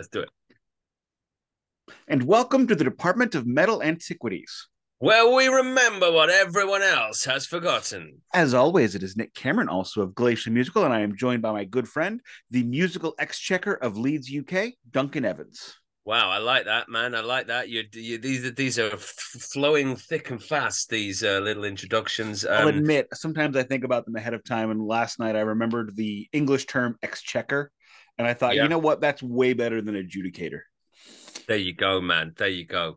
Let's do it. And welcome to the Department of Metal Antiquities. Well, we remember what everyone else has forgotten. As always, it is Nick Cameron, also of Glacier Musical, and I am joined by my good friend, the musical exchequer of Leeds, UK, Duncan Evans. Wow, I like that, man. I like that. You, you these are these are flowing thick and fast. These uh, little introductions. Um, I'll admit, sometimes I think about them ahead of time. And last night, I remembered the English term exchequer, and I thought, yeah. you know what? That's way better than adjudicator. There you go, man. There you go.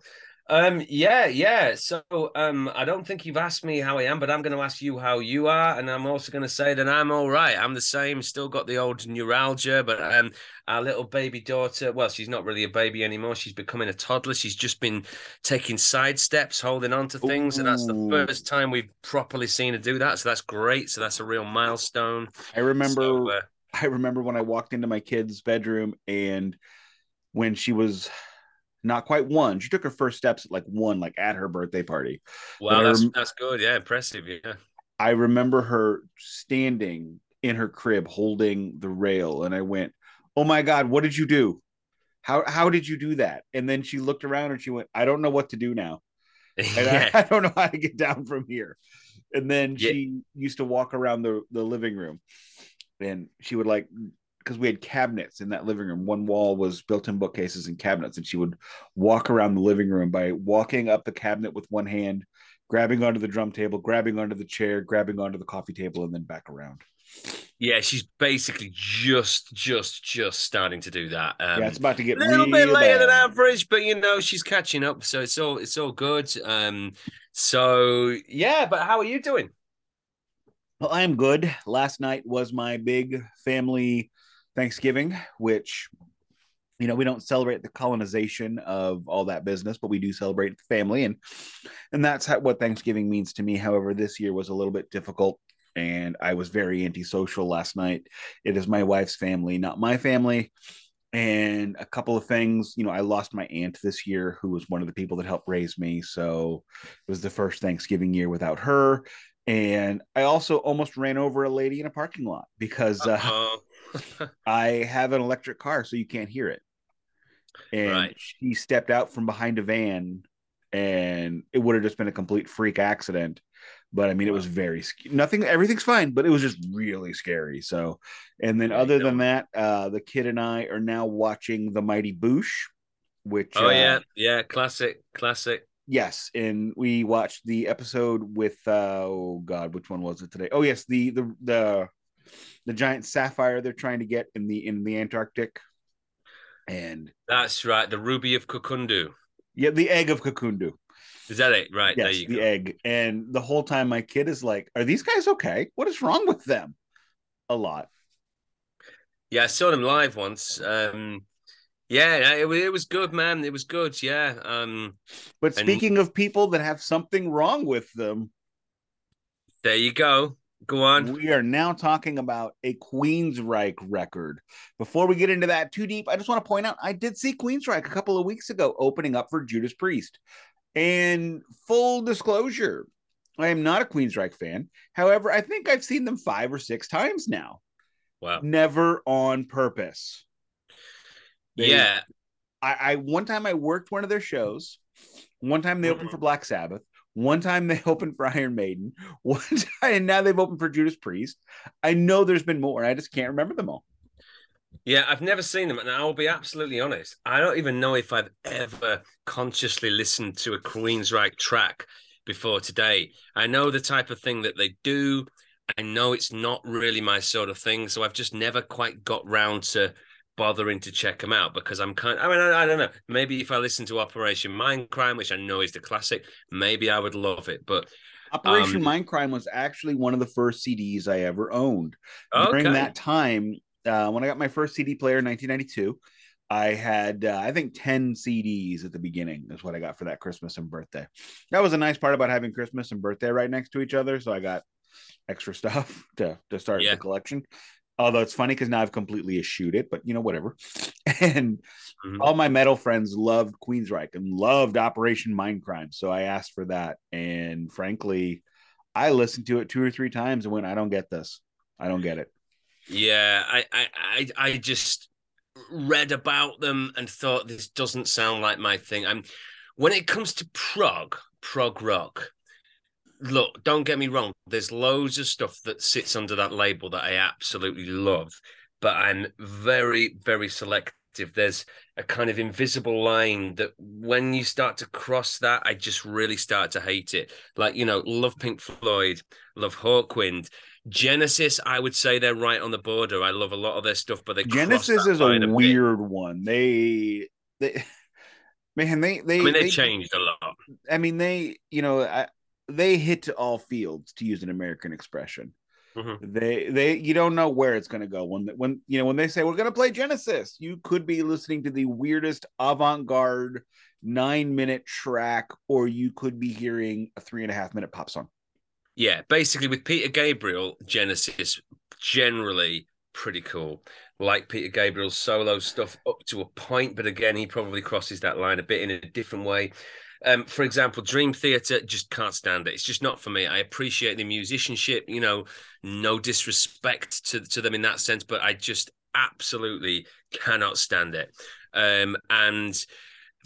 Um, yeah, yeah. So um, I don't think you've asked me how I am, but I'm going to ask you how you are, and I'm also going to say that I'm all right. I'm the same. Still got the old neuralgia, but um, our little baby daughter. Well, she's not really a baby anymore. She's becoming a toddler. She's just been taking side steps, holding on to things, Ooh. and that's the first time we've properly seen her do that. So that's great. So that's a real milestone. I remember. So, uh, I remember when I walked into my kid's bedroom and when she was not quite one. She took her first steps at like one, like at her birthday party. Wow, that's, rem- that's good. Yeah, impressive. Yeah. I remember her standing in her crib holding the rail, and I went, "Oh my god, what did you do? How how did you do that?" And then she looked around and she went, "I don't know what to do now. yeah. I, I, don't know how to get down from here." And then yeah. she used to walk around the the living room, and she would like because we had cabinets in that living room. One wall was built-in bookcases and cabinets, and she would walk around the living room by walking up the cabinet with one hand, grabbing onto the drum table, grabbing onto the chair, grabbing onto the coffee table, and then back around. Yeah, she's basically just, just, just starting to do that. Um, yeah, it's about to get a little bit later bad. than average, but you know she's catching up, so it's all it's all good. Um, so yeah, but how are you doing? Well, I am good. Last night was my big family Thanksgiving, which you know we don't celebrate the colonization of all that business but we do celebrate the family. And and that's how, what thanksgiving means to me. However this year was a little bit difficult and i was very antisocial last night. It is my wife's family not my family. And a couple of things you know i lost my aunt this year who was one of the people that helped raise me. So it was the first thanksgiving year without her and i also almost ran over a lady in a parking lot because uh. I have an electric car, so you can't hear it. And right. she stepped out from behind a van, and it would have just been a complete freak accident. But I mean, it was very nothing. Everything's fine, but it was just really scary. So, and then other than that, uh, the kid and I are now watching the Mighty Boosh, which oh uh, yeah, yeah, classic, classic. Yes, and we watched the episode with uh, oh god, which one was it today? Oh yes, the the the the giant sapphire they're trying to get in the in the Antarctic. And that's right, the ruby of Kukundu. Yeah, the egg of Kukundu. Is that it? Right. Yes, the go. egg. And the whole time my kid is like, Are these guys okay? What is wrong with them? A lot. Yeah, I saw them live once. Um yeah, it, it was good, man. It was good. Yeah. Um But speaking and... of people that have something wrong with them, there you go. Go on. We are now talking about a Queensryche record. Before we get into that too deep, I just want to point out I did see Queensryche a couple of weeks ago opening up for Judas Priest. And full disclosure, I am not a Queensryche fan. However, I think I've seen them five or six times now. Wow. Never on purpose. They, yeah. I, I one time I worked one of their shows. One time they opened mm-hmm. for Black Sabbath. One time they opened for Iron Maiden. One time, and now they've opened for Judas Priest. I know there's been more. I just can't remember them all. Yeah, I've never seen them, and I'll be absolutely honest. I don't even know if I've ever consciously listened to a Queensryche track before today. I know the type of thing that they do. I know it's not really my sort of thing, so I've just never quite got round to bothering to check them out because I'm kind. I mean, I, I, don't know. Maybe if I listen to Operation Mindcrime, which I know is the classic, maybe I would love it. But Operation um, Mindcrime was actually one of the first CDs I ever owned. Okay. During that time, uh, when I got my first CD player in 1992, I had uh, I think 10 CDs at the beginning is what I got for that Christmas and birthday. That was a nice part about having Christmas and birthday right next to each other. So I got extra stuff to to start yeah. the collection. Although it's funny because now I've completely eschewed it, but you know, whatever. And mm-hmm. all my metal friends loved Queensryche and loved Operation Mindcrime. So I asked for that. And frankly, I listened to it two or three times and went, I don't get this. I don't get it. Yeah, I I I, I just read about them and thought this doesn't sound like my thing. I'm when it comes to prog, prog rock. Look, don't get me wrong. There's loads of stuff that sits under that label that I absolutely love, but I'm very, very selective. There's a kind of invisible line that when you start to cross that, I just really start to hate it. Like, you know, love Pink Floyd, love Hawkwind. Genesis, I would say they're right on the border. I love a lot of their stuff, but they Genesis is a, a weird one. They they man, they they I mean they, they changed a lot. I mean they, you know, I, they hit to all fields to use an American expression. Mm-hmm. They they you don't know where it's going to go when when you know when they say we're going to play Genesis, you could be listening to the weirdest avant-garde nine minute track, or you could be hearing a three and a half minute pop song. Yeah, basically with Peter Gabriel, Genesis generally pretty cool. Like Peter Gabriel's solo stuff up to a point, but again, he probably crosses that line a bit in a different way. Um, for example, Dream Theater just can't stand it. It's just not for me. I appreciate the musicianship, you know, no disrespect to, to them in that sense, but I just absolutely cannot stand it. Um, and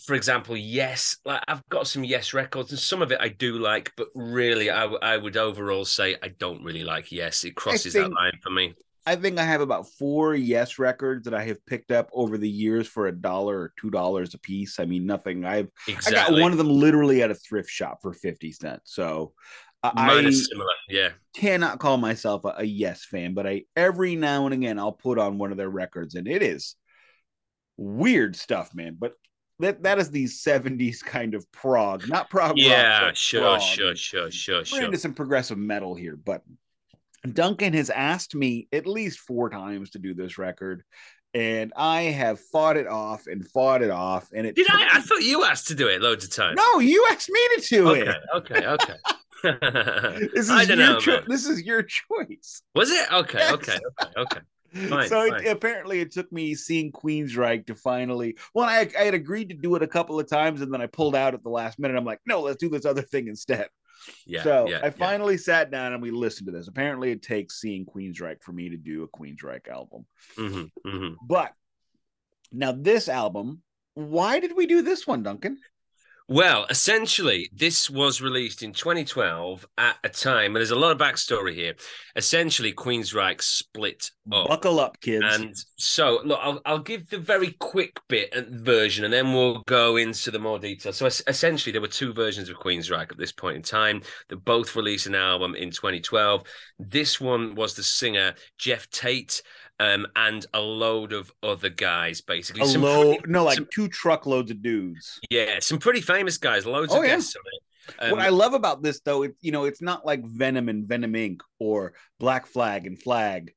for example, yes, like I've got some yes records, and some of it I do like, but really, I, w- I would overall say I don't really like yes. It crosses think, that line for me. I think I have about four yes records that I have picked up over the years for a dollar or two dollars a piece. I mean, nothing. I've exactly. I got one of them literally at a thrift shop for fifty cents. So Mine I similar. Yeah, cannot call myself a, a yes fan, but I every now and again I'll put on one of their records, and it is weird stuff, man. But that that is the 70s kind of prog, not prog. Yeah, rock, sure, prog. sure, sure, sure, sure. We're into some progressive metal here, but Duncan has asked me at least four times to do this record, and I have fought it off and fought it off. And it did I? I thought you asked to do it loads of times. No, you asked me to do okay, it. Okay, okay. this is your know, cho- this is your choice. Was it? Okay, yes. okay, okay, okay. Fine, so fine. It, apparently, it took me seeing Queensryche to finally. Well, I, I had agreed to do it a couple of times, and then I pulled out at the last minute. I'm like, no, let's do this other thing instead. Yeah. So yeah, I finally yeah. sat down and we listened to this. Apparently, it takes seeing Queensryche for me to do a Queensryche album. Mm-hmm, mm-hmm. But now this album, why did we do this one, Duncan? Well, essentially, this was released in 2012 at a time, and there's a lot of backstory here. Essentially, Queensryche split up. Buckle up, kids. And so, look, I'll, I'll give the very quick bit version, and then we'll go into the more detail. So, essentially, there were two versions of Queensryche at this point in time. They both released an album in 2012. This one was the singer Geoff Tate um, and a load of other guys, basically. A some load, pretty, no, like some, two truckloads of dudes. Yeah, some pretty famous guys. Loads oh, of yeah. guests on it. Um, what I love about this, though, it's you know, it's not like Venom and Venom Inc. or Black Flag and Flag.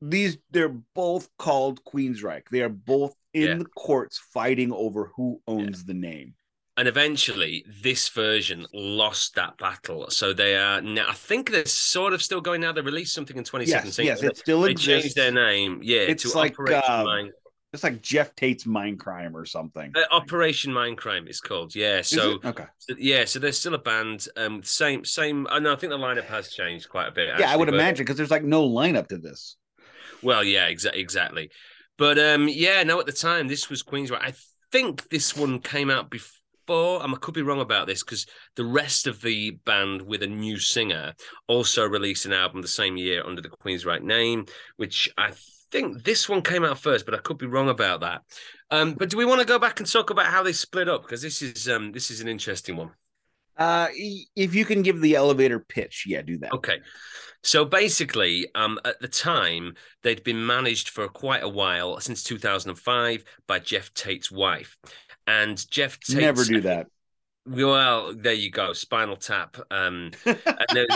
These they're both called Queensryche. They are both in yeah. the courts fighting over who owns yeah. the name and eventually this version lost that battle. So they are now i think they're sort of still going now. They released something in 2017 yes, yes it still they exists. changed their name yeah it's to like operation uh, Mind... it's like geoff tate's Mindcrime or something. Uh, operation Mindcrime is called yeah. So okay. so, yeah so there's still a band um same same i know i think the lineup has changed quite a bit actually, yeah i would but... imagine because there's like no lineup to this. Well yeah exa- exactly. But um yeah no at the time this was queensryche i think this one came out before four. I could be wrong about this because the rest of the band with a new singer also released an album the same year under the Queensryche name, which I think this one came out first, but I could be wrong about that. Um, but do we want to go back and talk about how they split up? Because this is um, this is an interesting one. Uh, if you can give the elevator pitch, yeah, do that. Okay. So basically, um, at the time, they'd been managed for quite a while, since 2005, by Geoff Tate's wife and Geoff Tate never do that. Well, there you go, Spinal Tap. Um, and, there,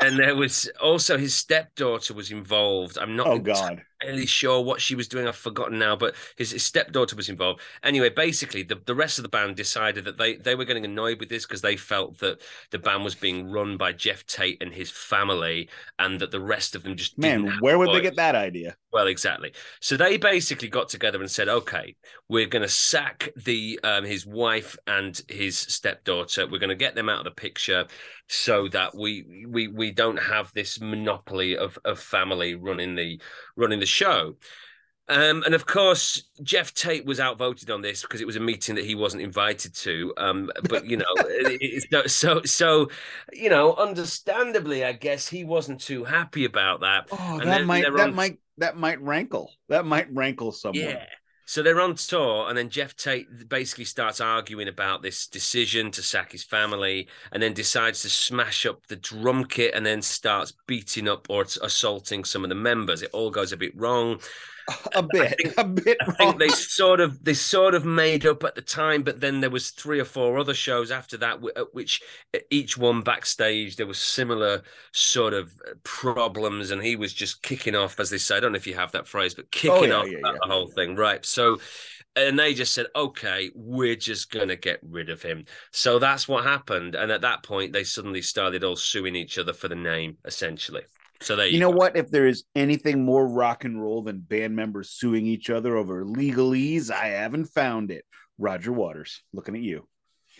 and, there, was also his stepdaughter was involved. I'm not. Oh God really sure what she was doing. I've forgotten now, but his, his, stepdaughter was involved. Anyway, basically, the, the rest of the band decided that they, they were getting annoyed with this because they felt that the band was being run by Geoff Tate and his family, and that the rest of them just man, where would they get that idea? Well, exactly. So they basically got together and said, "Okay, we're going to sack the um, his wife and his stepdaughter. We're going to get them out of the picture." So that we we we don't have this monopoly of of family running the running the show. Um, and of course, Geoff Tate was outvoted on this because it was a meeting that he wasn't invited to. Um, but you know, it, it, so so you know, understandably, I guess he wasn't too happy about that. Oh, and that might that on... might that might rankle. That might rankle someone. Yeah. So they're on tour, and then Geoff Tate basically starts arguing about this decision to sack his family, and then decides to smash up the drum kit, and then starts beating up or assaulting some of the members. It all goes a bit wrong. a bit, think, a bit. I think they sort of they sort of made up at the time, but then there was three or four other shows after that, which each one backstage there was similar sort of uh, problems, and he was just kicking off, as they say. I don't know if you have that phrase, but kicking oh, yeah, off yeah, yeah. the whole thing, right? So and they just said, okay, we're just going to get rid of him. So that's what happened. And at that point, they suddenly started all suing each other for the name, essentially. So there you, you know go. what? If there is anything more rock and roll than band members suing each other over legalese, I haven't found it. Roger Waters, looking at you.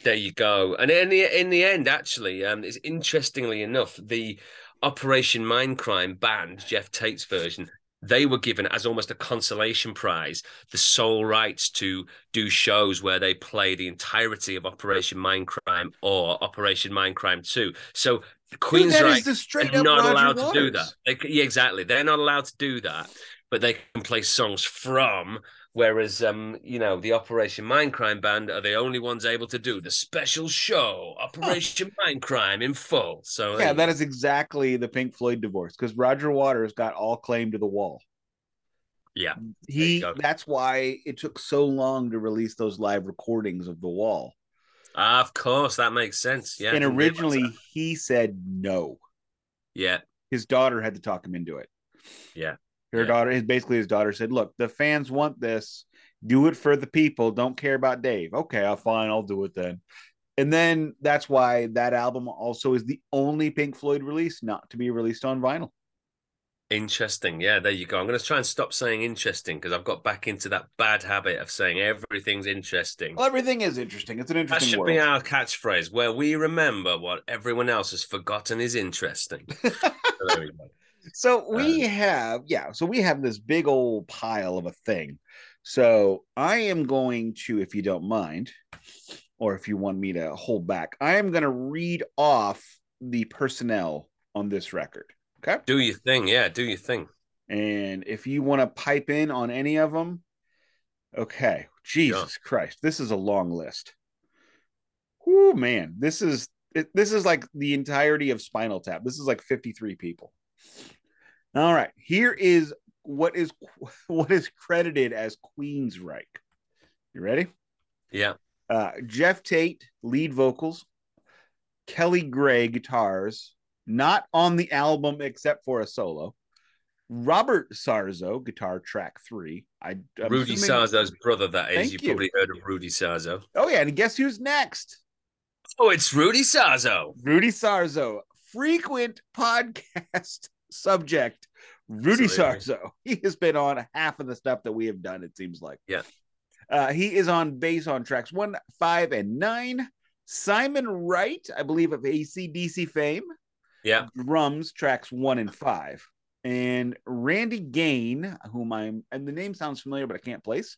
There you go. And in the in the end, actually, um, it's interestingly enough, the Operation Mindcrime band, Geoff Tate's version, they were given as almost a consolation prize the sole rights to do shows where they play the entirety of Operation Mindcrime or Operation Mindcrime 2. So Queensryche are not Roger allowed Waters. to do that. They, yeah, exactly. They're not allowed to do that, but they can play songs from. Whereas, um, you know, the Operation Mindcrime band are the only ones able to do the special show, Operation oh. Mindcrime in full. So yeah, that is exactly the Pink Floyd divorce because Roger Waters got all claim to the wall. Yeah, he. That's why it took so long to release those live recordings of the wall of course, that makes sense. Yeah. And originally he said no. Yeah. His daughter had to talk him into it. Yeah. Her yeah. daughter, his basically his daughter said, "Look, the fans want this. Do it for the people. Don't care about Dave." Okay, I'll fine. I'll do it then. And then that's why that album also is the only Pink Floyd release not to be released on vinyl. Interesting. Yeah, there you go. I'm going to try and stop saying interesting because I've got back into that bad habit of saying everything's interesting. Well, everything is interesting. It's an interesting. That should world. be our catchphrase, where we remember what everyone else has forgotten is interesting. so we. So we um, have, yeah. So we have this big old pile of a thing. So I am going to, if you don't mind, or if you want me to hold back, I am going to read off the personnel on this record. Okay. Do your thing. Yeah. Do your thing. And if you want to pipe in on any of them, okay. Jesus yeah. Christ. This is a long list. Oh man. This is it, this is like the entirety of Spinal Tap. This is like 53 people. All right. Here is what is what is credited as Queensryche. You ready? Yeah. Uh, Geoff Tate, lead vocals. Kelly Gray, guitars not on the album except for a solo. Robert Sarzo, guitar track three. I I'm Rudy assuming... Sarzo's brother. That is. You, you probably heard of Rudy Sarzo. Oh yeah, and guess who's next? Oh, it's Rudy Sarzo. Rudy Sarzo, frequent podcast subject. Rudy Absolutely. Sarzo. He has been on half of the stuff that we have done. It seems like. Yeah. Uh, he is on bass on tracks one, five, and nine. Simon Wright, I believe, of ACDC fame. Yeah. Drums tracks one and five. And Randy Gane, whom I'm, and the name sounds familiar, but I can't place.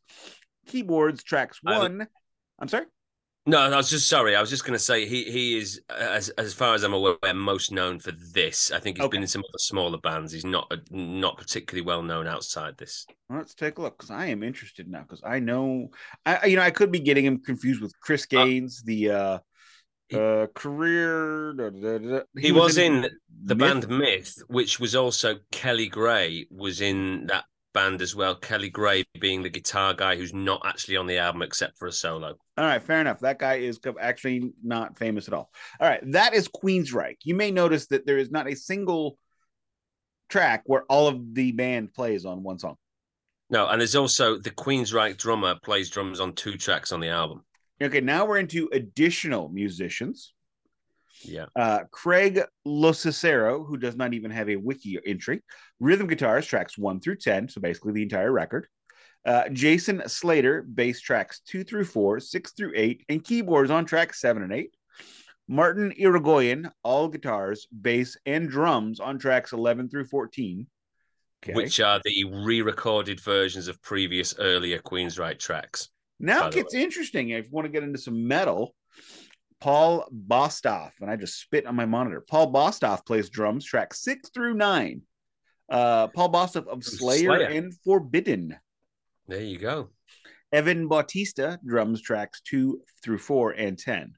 Keyboards tracks one. I'm sorry. No, I was just sorry. I was just going to say he he is as as far as I'm aware most known for this. I think he's okay. been in some other smaller bands. He's not not particularly well known outside this. Well, let's take a look because I am interested now because I know I you know I could be getting him confused with Chris uh, Gaines, uh, the uh uh, career. Da, da, da, he, he, was, was in, in, the Myth. band Myth, which was also Kelly Gray was in that band as well. Kelly Gray being the guitar guy who's not actually on the album except for a solo. All right, fair enough. That guy is actually not famous at all. All right, that is Queensryche. You may notice that there is not a single track where all of the band plays on one song. No, and there's also the Queensryche drummer plays drums on two tracks on the album. Okay, now we're into additional musicians. Yeah. Uh, Craig Locicero, who does not even have a wiki entry, rhythm guitars tracks one through 10, so basically the entire record. Uh, Jason Slater, bass tracks two through four, six through eight, and keyboards on tracks seven and eight. Martin Irigoyen, all guitars, bass, and drums on tracks 11 through 14. Okay. which are the re-recorded versions of previous earlier Queensryche tracks. Now it gets interesting. If you want to get into some metal, Paul Bostaph, and I just spit on my monitor. Paul Bostaph plays drums, track six through nine. Uh, Paul Bostaph of Slayer, Slayer. and Forbidden. There you go. Evan Bautista drums tracks two through four and ten.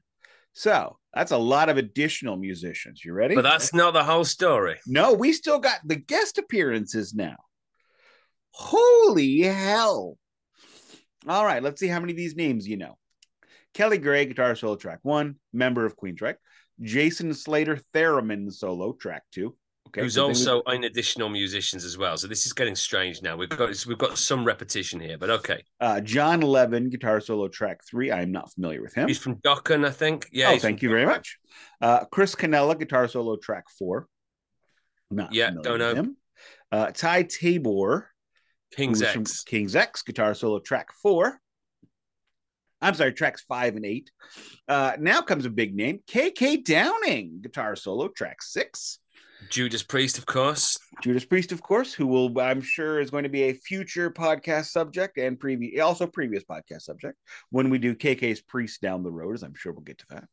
So that's a lot of additional musicians. You ready? But that's not the whole story. no, we still got the guest appearances now. Holy hell. All right, let's see how many of these names you know. Kelly Gray, guitar solo track one, member of Queensryche. Jason Slater, theremin solo track two. Okay, Who's also in additional musicians as well. So this is getting strange now. We've got we've got some repetition here, but okay. uh, Jon Levin, guitar solo track three. I'm not familiar with him. He's from Dokken, I think. Yeah. oh, thank you very much. Uh, Chris Cannella, guitar solo track four. Not Yeah, don't know. him. Uh, Ty Tabor, King's X. King's X, guitar solo track four. I'm sorry, tracks five and eight. Uh, now comes a big name, KK Downing, guitar solo track six. Judas Priest, of course. Judas Priest, of course, who will, I'm sure, is going to be a future podcast subject and previous, also previous podcast subject when we do KK's Priest down the road, as I'm sure we'll get to that.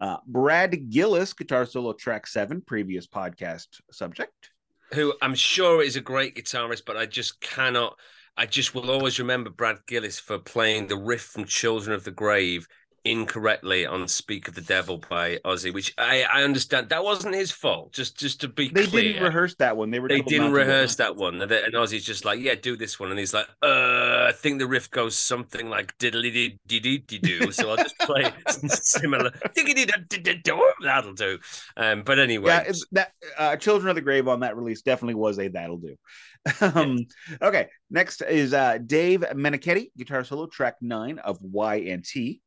Uh, Brad Gillis, guitar solo track seven, previous podcast subject. Who I'm sure is a great guitarist, but I just cannot. I just will always remember Brad Gillis for playing the riff from Children of the Grave incorrectly on Speak of the Devil by Ozzy, which I, I understand that wasn't his fault. Just just to be They clear. didn't rehearse that one. They were they didn't rehearse that one. And and Ozzy's just like, yeah, do this one. And he's like, uh, I think the riff goes something like diddly dee dee dee doo. So I'll just play similar. That'll do. Um, but anyway, Yeah, that uh, Children of the Grave on that release definitely was a that'll do. um, okay, next is uh, Dave Meniketti, guitar solo track nine of Y and T.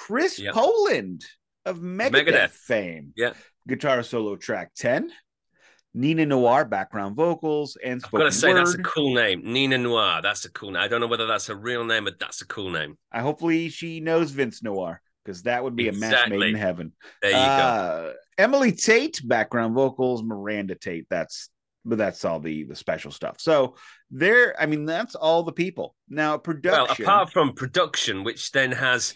Chris Yep. Poland of Megadeth, Megadeth. fame, Yeah. guitar solo track ten. Nina Noir background vocals and I've spoken got to say word. that's a cool name, Nina Noir. That's a cool name. I don't know whether that's a real name, but that's a cool name. I hopefully she knows Vince Noir because that would be a match made in heaven. There you go. Uh, Emily Tate, background vocals, Miranda Tate. That's but that's all the the special stuff. So there, I mean, that's all the people. Now Well, production. apart from production, which then has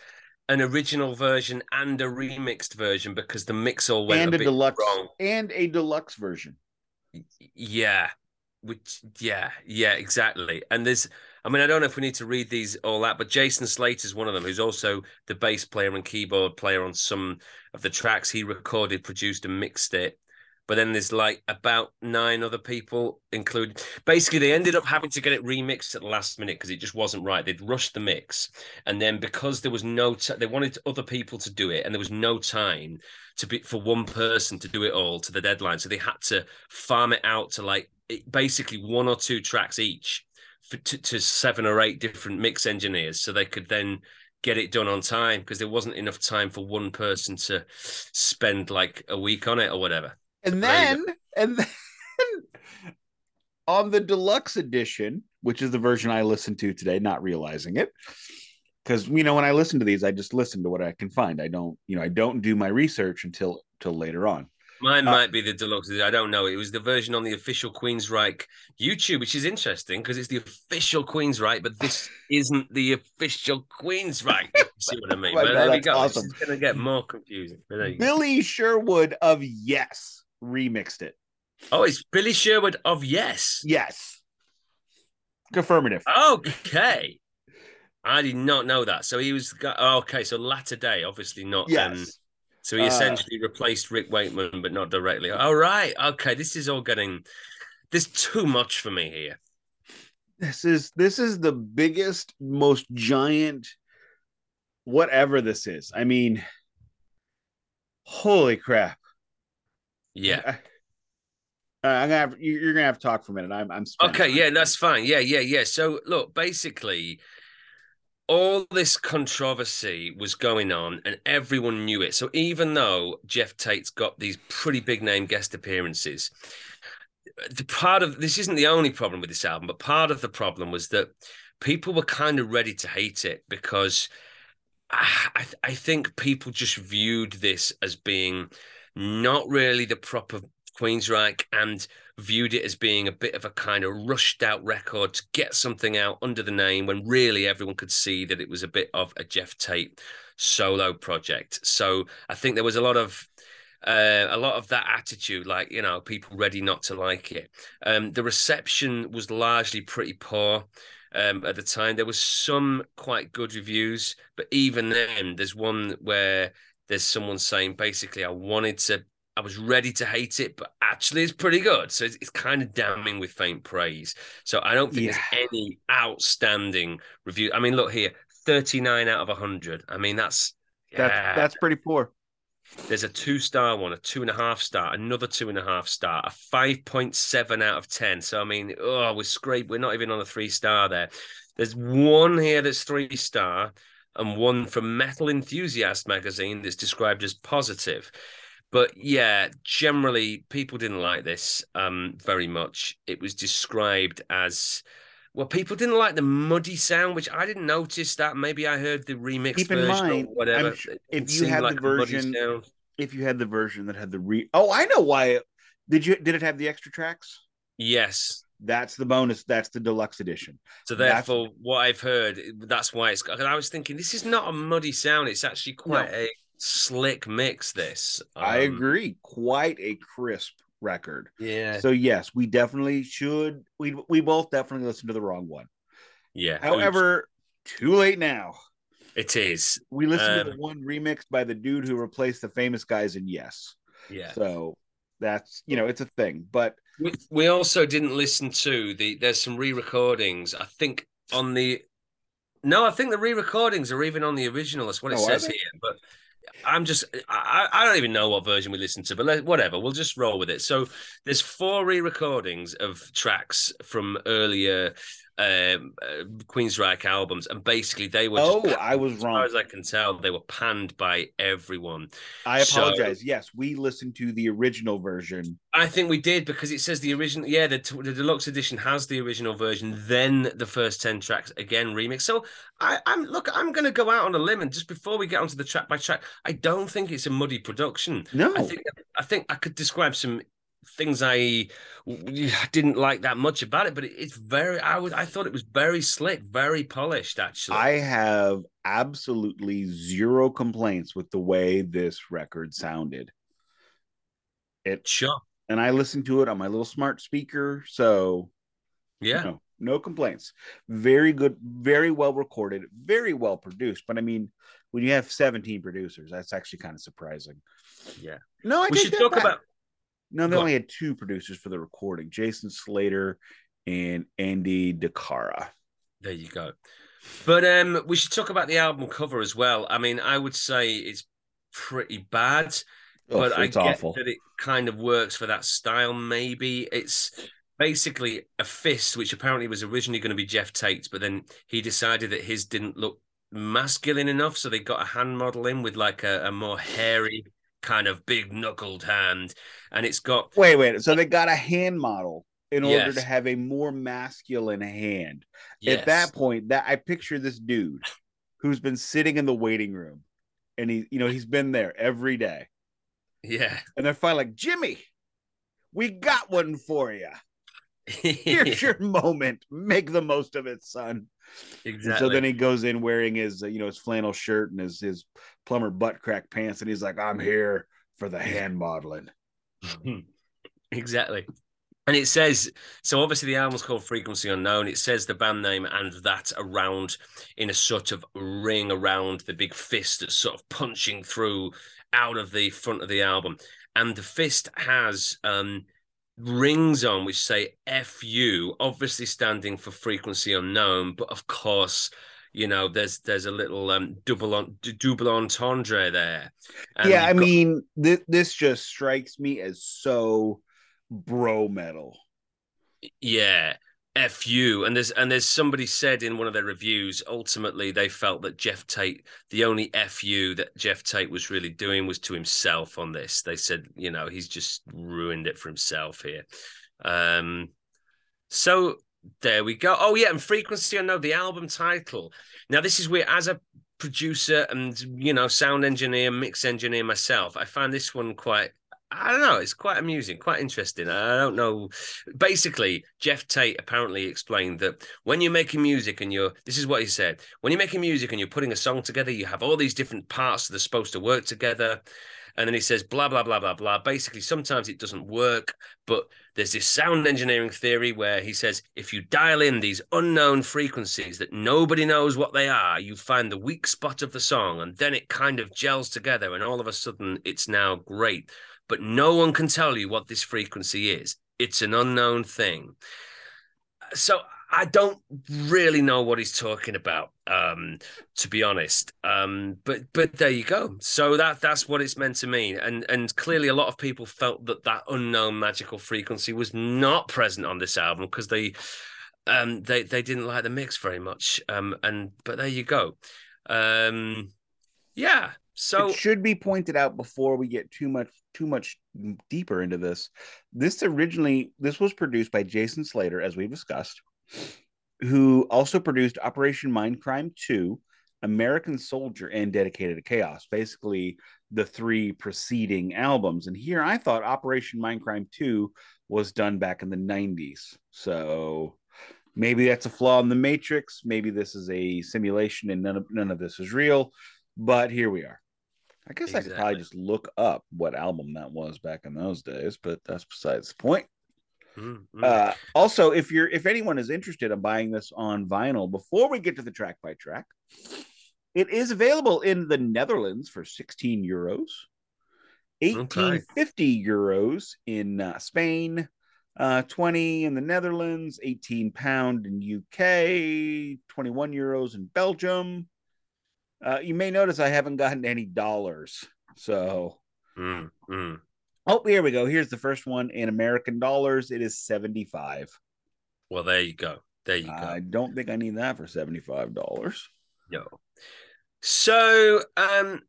an original version and a remixed version because the mix all went and a, a bit deluxe wrong. and a deluxe version. Yeah. Which yeah, yeah, exactly. And there's I mean, I don't know if we need to read these all out, but Jason Slate is one of them, who's also the bass player and keyboard player on some of the tracks he recorded, produced, and mixed it. But then there's like about nine other people included. Basically, they ended up having to get it remixed at the last minute because it just wasn't right. They'd rushed the mix, and then because there was no, t- they wanted other people to do it, and there was no time to be for one person to do it all to the deadline. So they had to farm it out to like it- basically one or two tracks each for, to, to seven or eight different mix engineers, so they could then get it done on time because there wasn't enough time for one person to spend like a week on it or whatever. And then and then on the deluxe edition, which is the version I listened to today, not realizing it. Because you know, when I listen to these, I just listen to what I can find. I don't, you know, I don't do my research until till later on. Mine Uh, might be the deluxe. I don't know. It was the version on the official Queensryche YouTube, which is interesting because it's the official Queensryche, but this isn't the official Queensryche. See what I mean? But no, there we go. awesome. It's going to get more confusing. But there you go. Billy Sherwood of Yes remixed it. Oh, it's Billy Sherwood of Yes. Yes. Affirmative. Okay. I did not know that. So he was oh, okay. So latter day, obviously not. Um, yes. so he Uh, essentially replaced Rick Wakeman, but not directly. All right. Okay. This is all getting. There's too much for me here. this is this is the biggest, most giant whatever this is. I mean, holy crap. Yeah. I, I'm gonna have you- you're gonna have to talk for a minute. I'm I'm. Okay, yeah, that's fine. Yeah, yeah, yeah. So look, basically, all this controversy was going on, and everyone knew it. So even though Geoff Tate's got these pretty big name guest appearances, the part of this isn't the only problem with this album, but part of the problem was that people were kind of ready to hate it because I, I I think people just viewed this as being not really the proper Queensryche and viewed it as being a bit of a kind of rushed out record to get something out under the name when really everyone could see that it was a bit of a Geoff Tate solo project. So I think there was a lot of uh, a lot of that attitude, like you know, people ready not to like it. Um, the reception was largely pretty poor. Um, at the time, there was some quite good reviews, but even then, there's one where there's someone saying basically, I wanted to I was ready to hate it, but actually it's pretty good. So it's, it's kind of damning with faint praise. So I don't think yeah. there's any outstanding review. I mean, look here, 39 out of 100. I mean, that's yeah. that's that's pretty poor. There's a two star one, a two and a half star, another two and a half star, a 5.7 out of 10. So, I mean, oh, we're scraped. We're not even on a three star there. There's one here that's three star and one from Metal Enthusiast magazine that's described as positive. But yeah, generally people didn't like this um, very much. It was described as well, people didn't like the muddy sound, which I didn't notice that. Maybe I heard the remix Keep version mind, or whatever. Sure if you had like the version, if you had the version that had the re, oh, I know why. Did you? Did it have the extra tracks? Yes. That's the bonus. That's the deluxe edition. So therefore, that's... what I've heard, that's why it's. I was thinking this is not a muddy sound. It's actually quite no. a slick mix this. Um, I agree. Quite a crisp record. Yeah. So yes, we definitely should. We we both definitely listened to the wrong one. Yeah. However, oops. too late now. It is. We listened um, to the one remixed by the dude who replaced the famous guys in Yes. Yeah. So that's you know it's a thing, but we, we also didn't listen to the. There's some re-recordings. I think on the. No, I think the re-recordings are even on the original. That's what it oh, says here. But I'm just I, I don't even know what version we listened to, but let, whatever, we'll just roll with it. So there's four re-recordings of tracks from earlier um, uh, Queensryche albums, and basically they were. oh, I was wrong. As far as I can tell, they were panned by everyone. I apologize. So, yes, we listened to the original version. I think we did because it says the original. Yeah, the, the deluxe edition has the original version, then the first ten tracks again remix. So I, I'm look, I'm going to go out on a limb, and just before we get onto the track by track, I don't think it's a muddy production. No, I think I think I could describe some things I didn't like that much about it, but it's very I would I thought it was very slick, very polished actually. I have absolutely zero complaints with the way this record sounded. It sure. And I listened to it on my little smart speaker, so yeah. No, no complaints. Very good, very well recorded, very well produced. But I mean, when you have 17 producers, that's actually kind of surprising. Yeah. No, I we should talk back. about no, they only had two producers for the recording: Jason Slater and Andy DeCara. There you go. But um, we should talk about the album cover as well. I mean, I would say it's pretty bad, oh, but I get awful. that it kind of works for that style. Maybe it's basically a fist, which apparently was originally going to be Geoff Tate's, but then he decided that his didn't look masculine enough, so they got a hand model in with like a, a more hairy kind of big knuckled hand, and it's got. Wait, wait. So they got a hand model in order yes. to have a more masculine hand. Yes. At that point, that I picture this dude who's been sitting in the waiting room, and he, you know, he's been there every day. Yeah, and they're finally like, Jimmy, we got one for you. Here's your moment. Make the most of it, son. Exactly. And so then he goes in wearing his, you know, his flannel shirt and his his plumber butt crack pants, and he's like, "I'm here for the hand modeling." exactly. And it says so. Obviously, the album's called Frequency Unknown. It says the band name and that around in a sort of ring around the big fist that's sort of punching through out of the front of the album. And the fist has um, rings on which say FU, obviously standing for frequency unknown, but of course, you know, there's there's a little um double on double entendre there. And yeah, I got... mean, th- this just strikes me as so bro metal. Yeah, fu and there's and there's somebody said in one of their reviews ultimately they felt that Geoff tate the only fu that Geoff tate was really doing was to himself on this. They said you know he's just ruined it for himself here. Um so there we go. Oh yeah and frequency unknown the album title. Now this is where as a producer and you know sound engineer mix engineer myself i find this one quite I don't know. It's quite amusing, quite interesting. I don't know. Basically, Geoff Tate apparently explained that when you're making music and you're, this is what he said: when you're making music and you're putting a song together, you have all these different parts that are supposed to work together. And then he says, blah, blah, blah, blah, blah. Basically, sometimes it doesn't work, but there's this sound engineering theory where he says, if you dial in these unknown frequencies that nobody knows what they are, you find the weak spot of the song, and then it kind of gels together, and all of a sudden it's now great. But no one can tell you what this frequency is. It's an unknown thing. So I don't really know what he's talking about, um, to be honest. Um, but but there you go. So that that's what it's meant to mean, and and clearly a lot of people felt that that unknown magical frequency was not present on this album because they um they they didn't like the mix very much. Um, and but there you go. Um, yeah. So it should be pointed out before we get too much too much deeper into this. This originally this was produced by Jason Slater, as we've discussed who also produced Operation Mindcrime 2, American Soldier, and Dedicated to Chaos, basically the three preceding albums. And here I thought Operation Mindcrime 2 was done back in the 90s. So maybe that's a flaw in the matrix. Maybe this is a simulation and none of, none of this is real. But here we are. I guess exactly. I could probably just look up what album that was back in those days, but that's besides the point. Mm-hmm. Uh, also, if you're if anyone is interested in buying this on vinyl, before we get to the track by track, it is available in the Netherlands for 16 euros, 1850 okay. euros in uh, Spain, uh, 20 in the Netherlands, 18 pound in UK, 21 euros in Belgium. Uh, you may notice I haven't gotten any dollars, so. Mm-hmm. Oh, here we go. Here's the first one in American dollars. It is 75. Well, there you go. There you go. I don't think I need that for $75. No. So, um,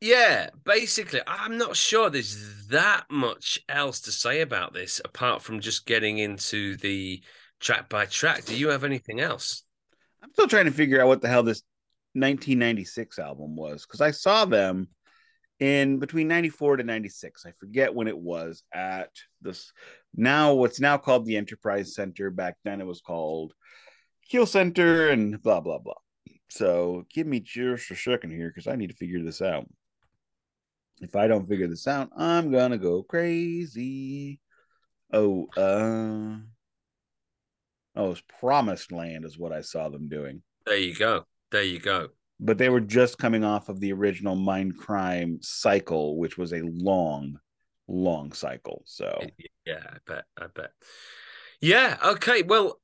yeah, basically, I'm not sure there's that much else to say about this apart from just getting into the track by track. Do you have anything else? I'm still trying to figure out what the hell this 1996 album was because I saw them in between 94 to 96 i forget when it was at this now what's now called the enterprise center. Back then it was called Kiel center and blah blah blah. So give me just a second here because i need to figure this out. If i don't figure this out i'm gonna go crazy. Oh uh oh it's promised land is what i saw them doing. There you go there you go but they were just coming off of the original Mind Crime cycle, which was a long, long cycle. So yeah, I bet, I bet. Yeah, okay. Well,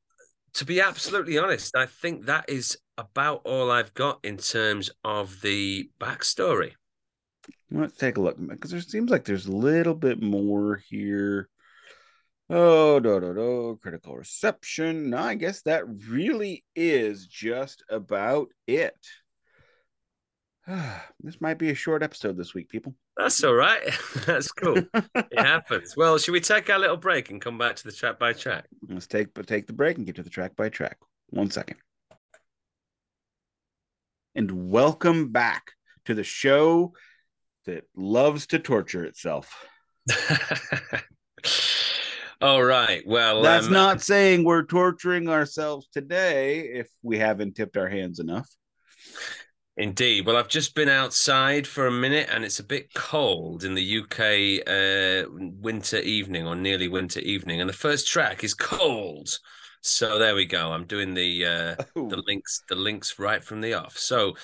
to be absolutely honest, I think that is about all I've got in terms of the backstory. Let's take a look because there seems like there's a little bit more here. Oh, do, do, do, critical reception. No, I guess that really is just about it. this might be a short episode this week, people. That's all right. That's cool. it happens. Well, should we take our little break and come back to the track by track? Let's take take the break and get to the track by track. One second. And welcome back to the show that loves to torture itself. all right. Well, that's um, not saying we're torturing ourselves today if we haven't tipped our hands enough. Indeed. Well, I've just been outside for a minute and it's a bit cold in the UK uh, winter evening or nearly winter evening. And the first track is cold. So there we go. I'm doing the uh, the links the links right from the off. So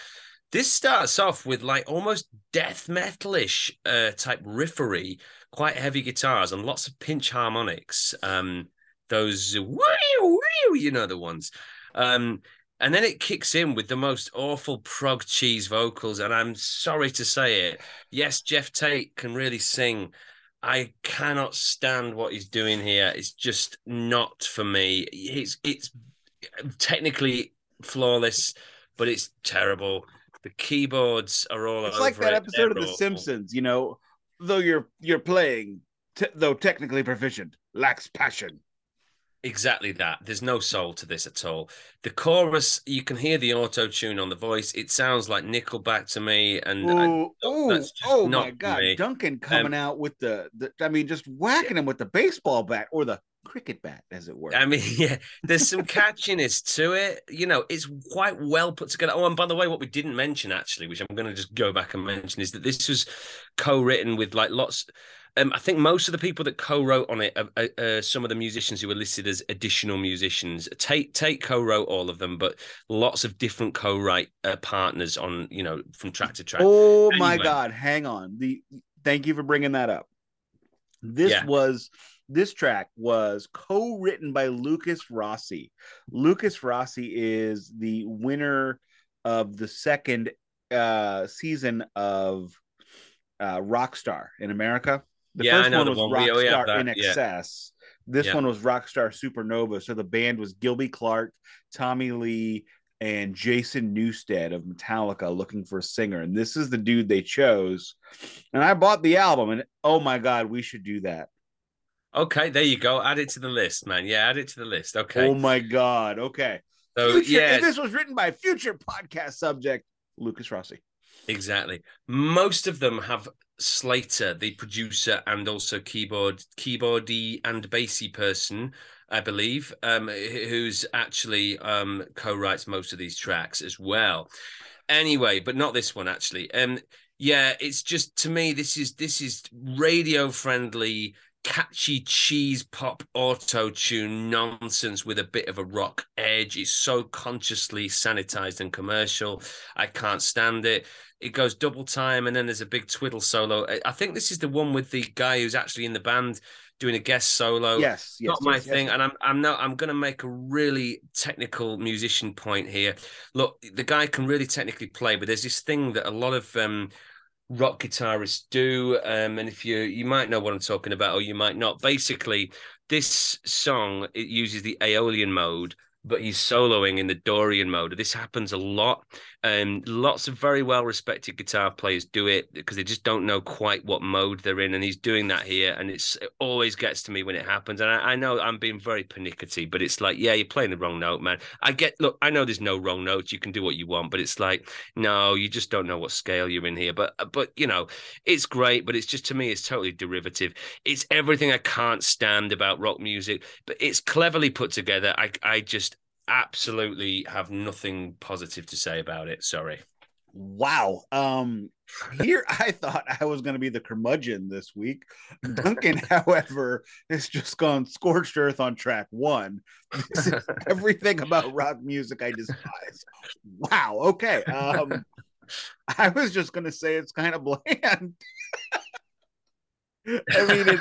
this starts off with like almost death metalish uh, type riffery, quite heavy guitars and lots of pinch harmonics. Um, those you know the ones. Um, and then it kicks in with the most awful prog cheese vocals. And I'm sorry to say it. Yes, Geoff Tate can really sing. I cannot stand what he's doing here. It's just not for me. It's it's technically flawless, but it's terrible. The keyboards are all over it. it's like that episode of The. Simpsons, you know, though you're you're playing, t- though technically proficient, lacks passion. Exactly that. There's no soul to this at all. The chorus, you can hear the auto tune on the voice. It sounds like Nickelback to me, and ooh, ooh, oh my god, me. Duncan coming um, out with the, the, I mean, just whacking him with the baseball bat or the cricket bat, as it were. I mean, yeah, there's some catchiness to it. You know, it's quite well put together. Oh, and by the way, what we didn't mention actually, which I'm going to just go back and mention, is that this was co-written with like lots um, I think most of the people that co-wrote on it are, are, are, some of the musicians who were listed as additional musicians. Tate Tate co-wrote all of them, but lots of different co-write uh, partners on you know from track to track. Oh anyway. my God! Hang on. The thank you for bringing that up. This yeah. was this track was co-written by Lukas Rossi. Lukas Rossi is the winner of the second uh, season of uh, Rockstar in America. The yeah, first one was one. Rockstar INXS. Yeah. This yeah. one was Rockstar Supernova. So the band was Gilby Clarke, Tommy Lee, and Jason Newsted of Metallica looking for a singer. And this is the dude they chose. And I bought the album, and oh my God, we should do that. Okay, there you go. Add it to the list, man. Yeah, add it to the list. Okay. Oh my God. Okay. So future, yeah, this was written by future podcast subject Lukas Rossi. Exactly. Most of them have Slater, the producer and also keyboard keyboardy and bassy person, I believe, um, who's actually um, co-writes most of these tracks as well. Anyway, but not this one actually. Um, yeah, it's just to me this is this is radio friendly catchy cheese pop auto tune nonsense with a bit of a rock edge. It's so consciously sanitized and commercial. I can't stand it it goes double time and then there's a big twiddle solo. I think this is the one with the guy who's actually in the band doing a guest solo. Yes, yes not my yes, thing. Yes. And I'm I'm now I'm going to make a really technical musician point here. Look, the guy can really technically play, but there's this thing that a lot of um, rock guitarists do, um, and if you you might know what I'm talking about, or you might not. Basically, this song it uses the Aeolian mode but he's soloing in the Dorian mode. This happens a lot. And lots of very well respected guitar players do it because they just don't know quite what mode they're in. And he's doing that here. And it's it always gets to me when it happens. And I, I, know I'm being very pernickety, but it's like, yeah, you're playing the wrong note, man. I get, look, I know there's no wrong notes. You can do what you want, but it's like, no, you just don't know what scale you're in here. But, uh, but, you know, it's great, but it's just to me, it's totally derivative. It's everything I can't stand about rock music, but it's cleverly put together. I, I just, absolutely have nothing positive to say about it. Sorry. Wow. Um here I thought I was going to be the curmudgeon this week. Duncan, however, has just gone scorched earth on track one. This is everything about rock music I despise. Wow. Okay. Um I was just going to say it's kind of bland. I mean, it,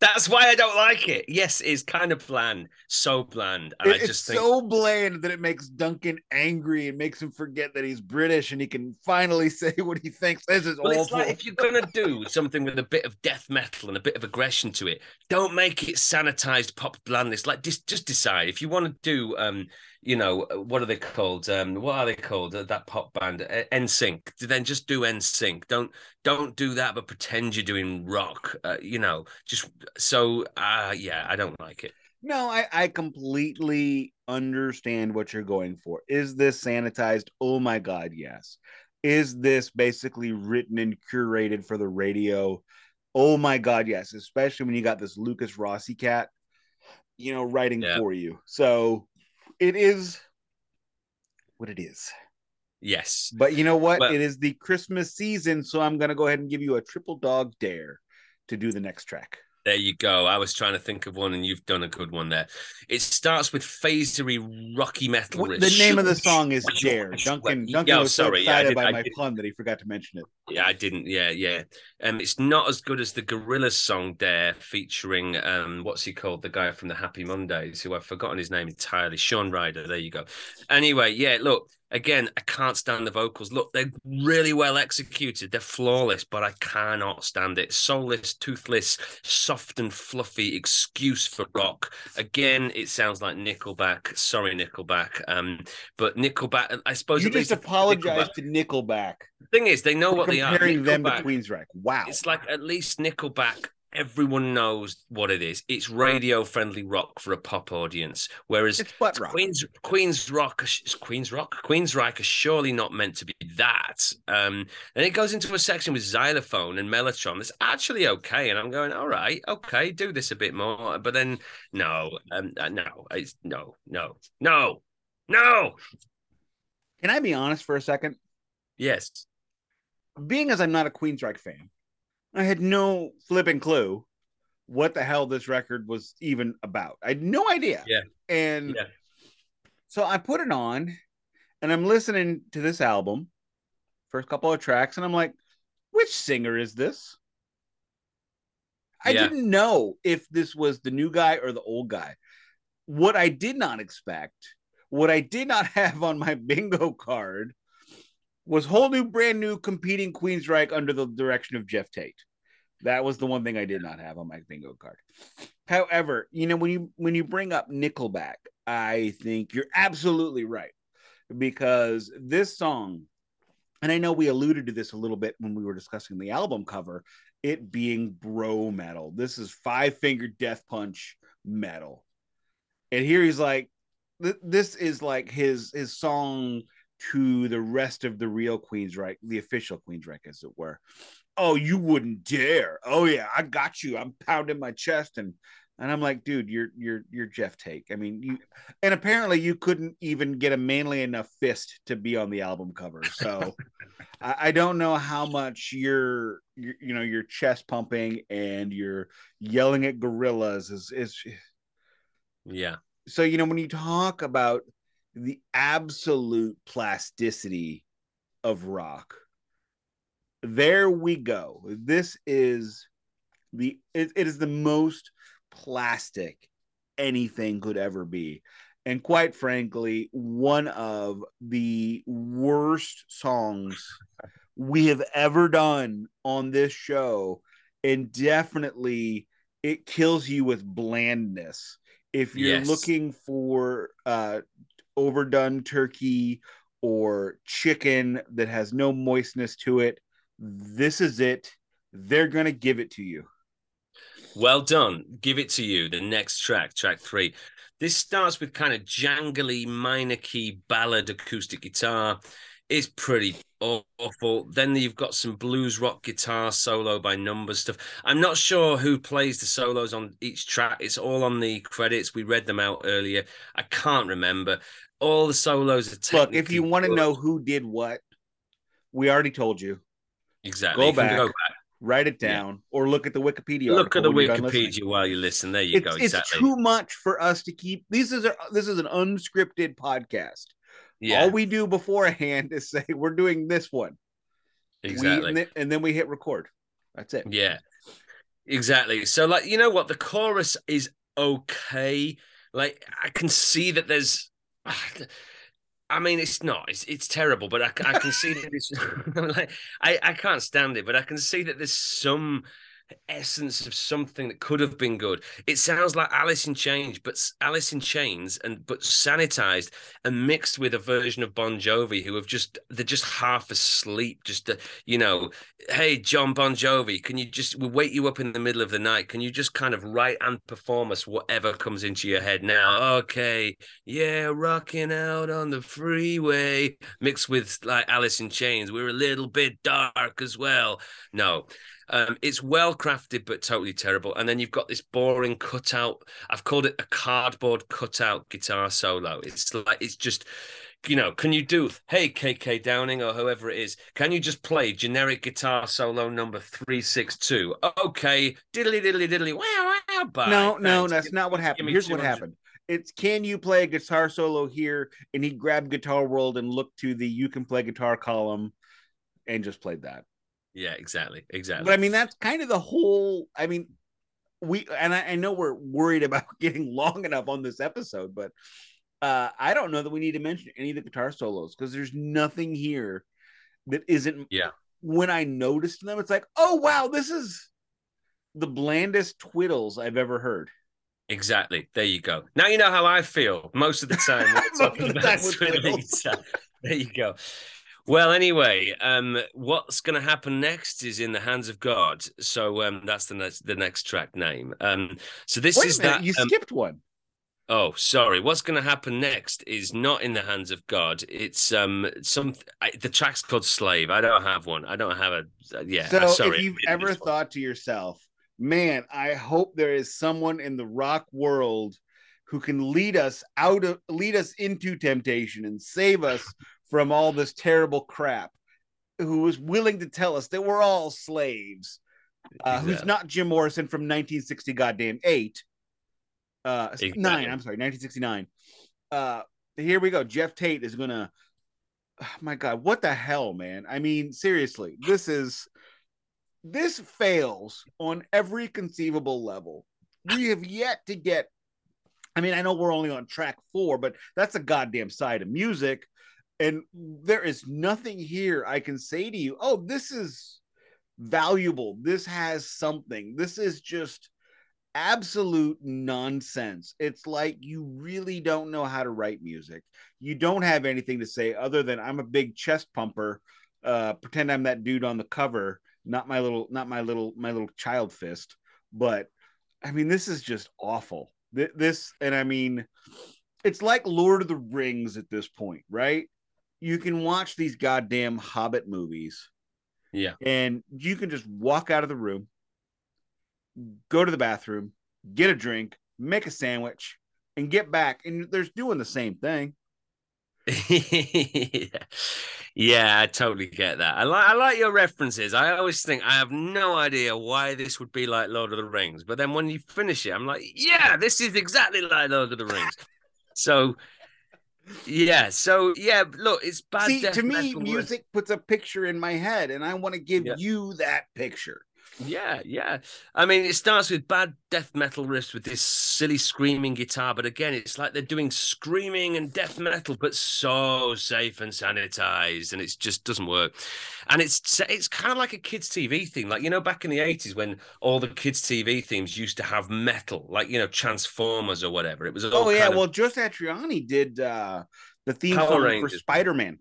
that's why I don't like it. Yes, it's kind of bland, so bland, and it's I just think... so bland that it makes Duncan angry and makes him forget that he's British and he can finally say what he thinks. This is well, awful. It's like if you're gonna do something with a bit of death metal and a bit of aggression to it, don't make it sanitized pop blandness. Like just just decide if you want to do um you know, uh, what are they called? Um, what are they called? Uh, that pop band, NSYNC. Then just do NSYNC. Don't don't do that, but pretend you're doing rock. Uh, you know, just so. Uh, yeah, I don't like it. No, I, I completely understand what you're going for. Is this sanitized? Oh my god, yes. Is this basically written and curated for the radio? Oh my god, yes. Especially when you got this Lukas Rossi cat, you know, writing yeah. for you. So it is what it is. Yes. But you know what? Well, it is the Christmas season, so I'm going to go ahead and give you a triple dog dare to do the next track. There you go. I was trying to think of one, and you've done a good one there. It starts with phasery rocky metal. The name of the song is Dare. Duncan, Duncan yeah, was sorry, so excited yeah, by I my did. pun that he forgot to mention it. Yeah, I didn't. Yeah, yeah. Um, it's not as good as the Gorillaz song Dare, featuring um, what's he called? The guy from the Happy Mondays, who I've forgotten his name entirely. Shaun Ryder. There you go. Anyway, yeah. Look, again, I can't stand the vocals. Look, they're really well executed. They're flawless, but I cannot stand it. Soulless, toothless, soft and fluffy excuse for rock. Again, it sounds like Nickelback. Sorry, Nickelback. Um, but Nickelback, I suppose you just apologize to Nickelback. The thing is, they know what they are. Comparing them to Queensryche. Wow. It's like at least Nickelback everyone knows what it is. It's radio friendly rock for a pop audience. Whereas It's rock. Queen's Queen's Rock is Queen's Rock Queensryche is surely not meant to be that. Um, and it goes into a section with xylophone and mellotron that's actually okay. And I'm going, all right, okay, do this a bit more. But then no, um, uh, no, it's no, no, no, no. Can I be honest for a second? Yes, Being as I'm not a Queen's Queensryche fan, I had no flipping clue what the hell this record was even about. I had no idea. Yeah. And Yeah. so I put it on and I'm listening to this album, first couple of tracks, and I'm like, which singer is this? I Yeah. didn't know if this was the new guy or the old guy. What I did not expect, what I did not have on my bingo card was whole new, brand new competing Queensryche under the direction of Geoff Tate. That was the one thing I did not have on my bingo card. However, you know when you when you bring up Nickelback, I think you're absolutely right because this song, and I know we alluded to this a little bit when we were discussing the album cover, it being bro metal. This is Five Finger Death Punch metal, and here he's like, th- this is like his his song to the rest of the real Queensryche, the official Queensryche, as it were. Oh, you wouldn't dare! Oh yeah, I got you. I'm pounding my chest and and I'm like, dude, you're you're you're Geoff Tate. I mean, you and apparently you couldn't even get a manly enough fist to be on the album cover. So I, I don't know how much you're, you you know your chest pumping and you're yelling at gorillas is is yeah, so you know when you talk about the absolute plasticity of rock. There we go. This is the it, it is the most plastic anything could ever be. And quite frankly one of the worst songs we have ever done on this show. And definitely it kills you with blandness. If you're Yes. looking for uh overdone turkey or chicken that has no moistness to it this is it they're going to give it to you Well done. Give it to you. The next track, track three. This starts with kind of jangly minor key ballad acoustic guitar. It's pretty awful. Then you've got some blues rock guitar solo by Numbers stuff. I'm not sure who plays the solos on each track. It's all on the credits. We read them out earlier. I can't remember. All the solos are look if you want to know who did what we already told you exactly, go You back, go back. write it Yeah. down or look at the wikipedia Look at the article when you're done listening. Wikipedia while you listen. There you it's, go. it's too much for us to keep this is a this is an unscripted podcast yeah, all we do beforehand is say we're doing this one exactly. and, then, and then we hit record that's it Yeah, exactly. So, like, you know what? The chorus is okay. Like, I can see that there's. I mean, it's not. It's it's terrible, but I can see that it's like I I can't stand it, but I can see that there's some essence of something that could have been good. It sounds like Alice in Chains, but Alice in Chains and but sanitized and mixed with a version of Bon Jovi who have just they're just half asleep. Just uh, you know, hey John Bon Jovi, can you just we'll wake you up in the middle of the night? Can you just kind of write and perform us whatever comes into your head now? Okay, yeah, rocking out on the freeway, mixed with like Alice in Chains. We're a little bit dark as well. No, um, it's well crafted but totally terrible. And then you've got this boring cutout. I've called it a cardboard cutout guitar solo. It's like it's just, you know, can you do hey KK Downing or whoever it is? Can you just play generic guitar solo number three six two? Okay, diddly diddly diddly. Wow, wow. Bye. no no that's Give- not what happened here's what happened it's can you play a guitar solo here and he grabbed guitar world and looked to the you can play guitar column and just played that Yeah, exactly, exactly. but i mean that's kind of the whole i mean we and I, I know we're worried about getting long enough on this episode but uh i don't know that we need to mention any of the guitar solos because there's nothing here that isn't Yeah. when i noticed them it's like oh wow this is the blandest twiddles i've ever heard Exactly. There you go. Now you know how I feel most of the time. When Most we're of talking the about time twiddles. guitar. There you go. Well, anyway, um, what's going to happen next is in the hands of God. So um, that's the next the next track name. Um, so this Wait is minute, that. you um, skipped one. Oh, sorry. What's going to happen next is not in the hands of God. It's um some I, the track's called Slave. I don't have one. I don't have a uh, yeah. So sorry. if you've ever missed one. thought to yourself, man, I hope there is someone in the rock world who can lead us out of lead us into temptation and save us from all this terrible crap, who is willing to tell us that we're all slaves, uh, who's not Jim Morrison from 1960 goddamn eight. Uh Exactly. nine, I'm sorry, 1969. Uh here we go. Geoff Tate is gonna oh my god, what the hell, man? I mean, seriously, this is this fails on every conceivable level. We have yet to get. I mean, I know we're only on track four, but that's a goddamn side of music. And there is nothing here I can say to you, oh, this is valuable. This has something. This is just absolute nonsense. It's like you really don't know how to write music. You don't have anything to say other than I'm a big chest pumper. Uh, pretend I'm that dude on the cover, not my little, not my little, my little child fist. But I mean, this is just awful. Th- This, and I mean, it's like Lord of the Rings at this point, right? You can watch these goddamn Hobbit movies Yeah. and you can just walk out of the room, go to the bathroom, get a drink, make a sandwich, and get back. And they're doing the same thing. yeah, I totally get that. I like I like your references. I always think I have no idea why this would be like Lord of the Rings, but then when you finish it, I'm like, yeah, this is exactly like Lord of the Rings. so, yeah, so yeah, look, it's bad. See, to me, music puts a picture in my head, and I want to give Yeah. you that picture. Yeah, yeah. I mean, it starts with bad death metal riffs with this silly screaming guitar, but again, it's like they're doing screaming and death metal, but so safe and sanitized, and it just doesn't work. And it's it's kind of like a kids' TV thing, like you know, back in the eighties when all the kids' TV themes used to have metal, like you know, Transformers or whatever. It was Oh yeah, kind of- well, Joe Satriani did uh, the theme Power song for. Spider Man.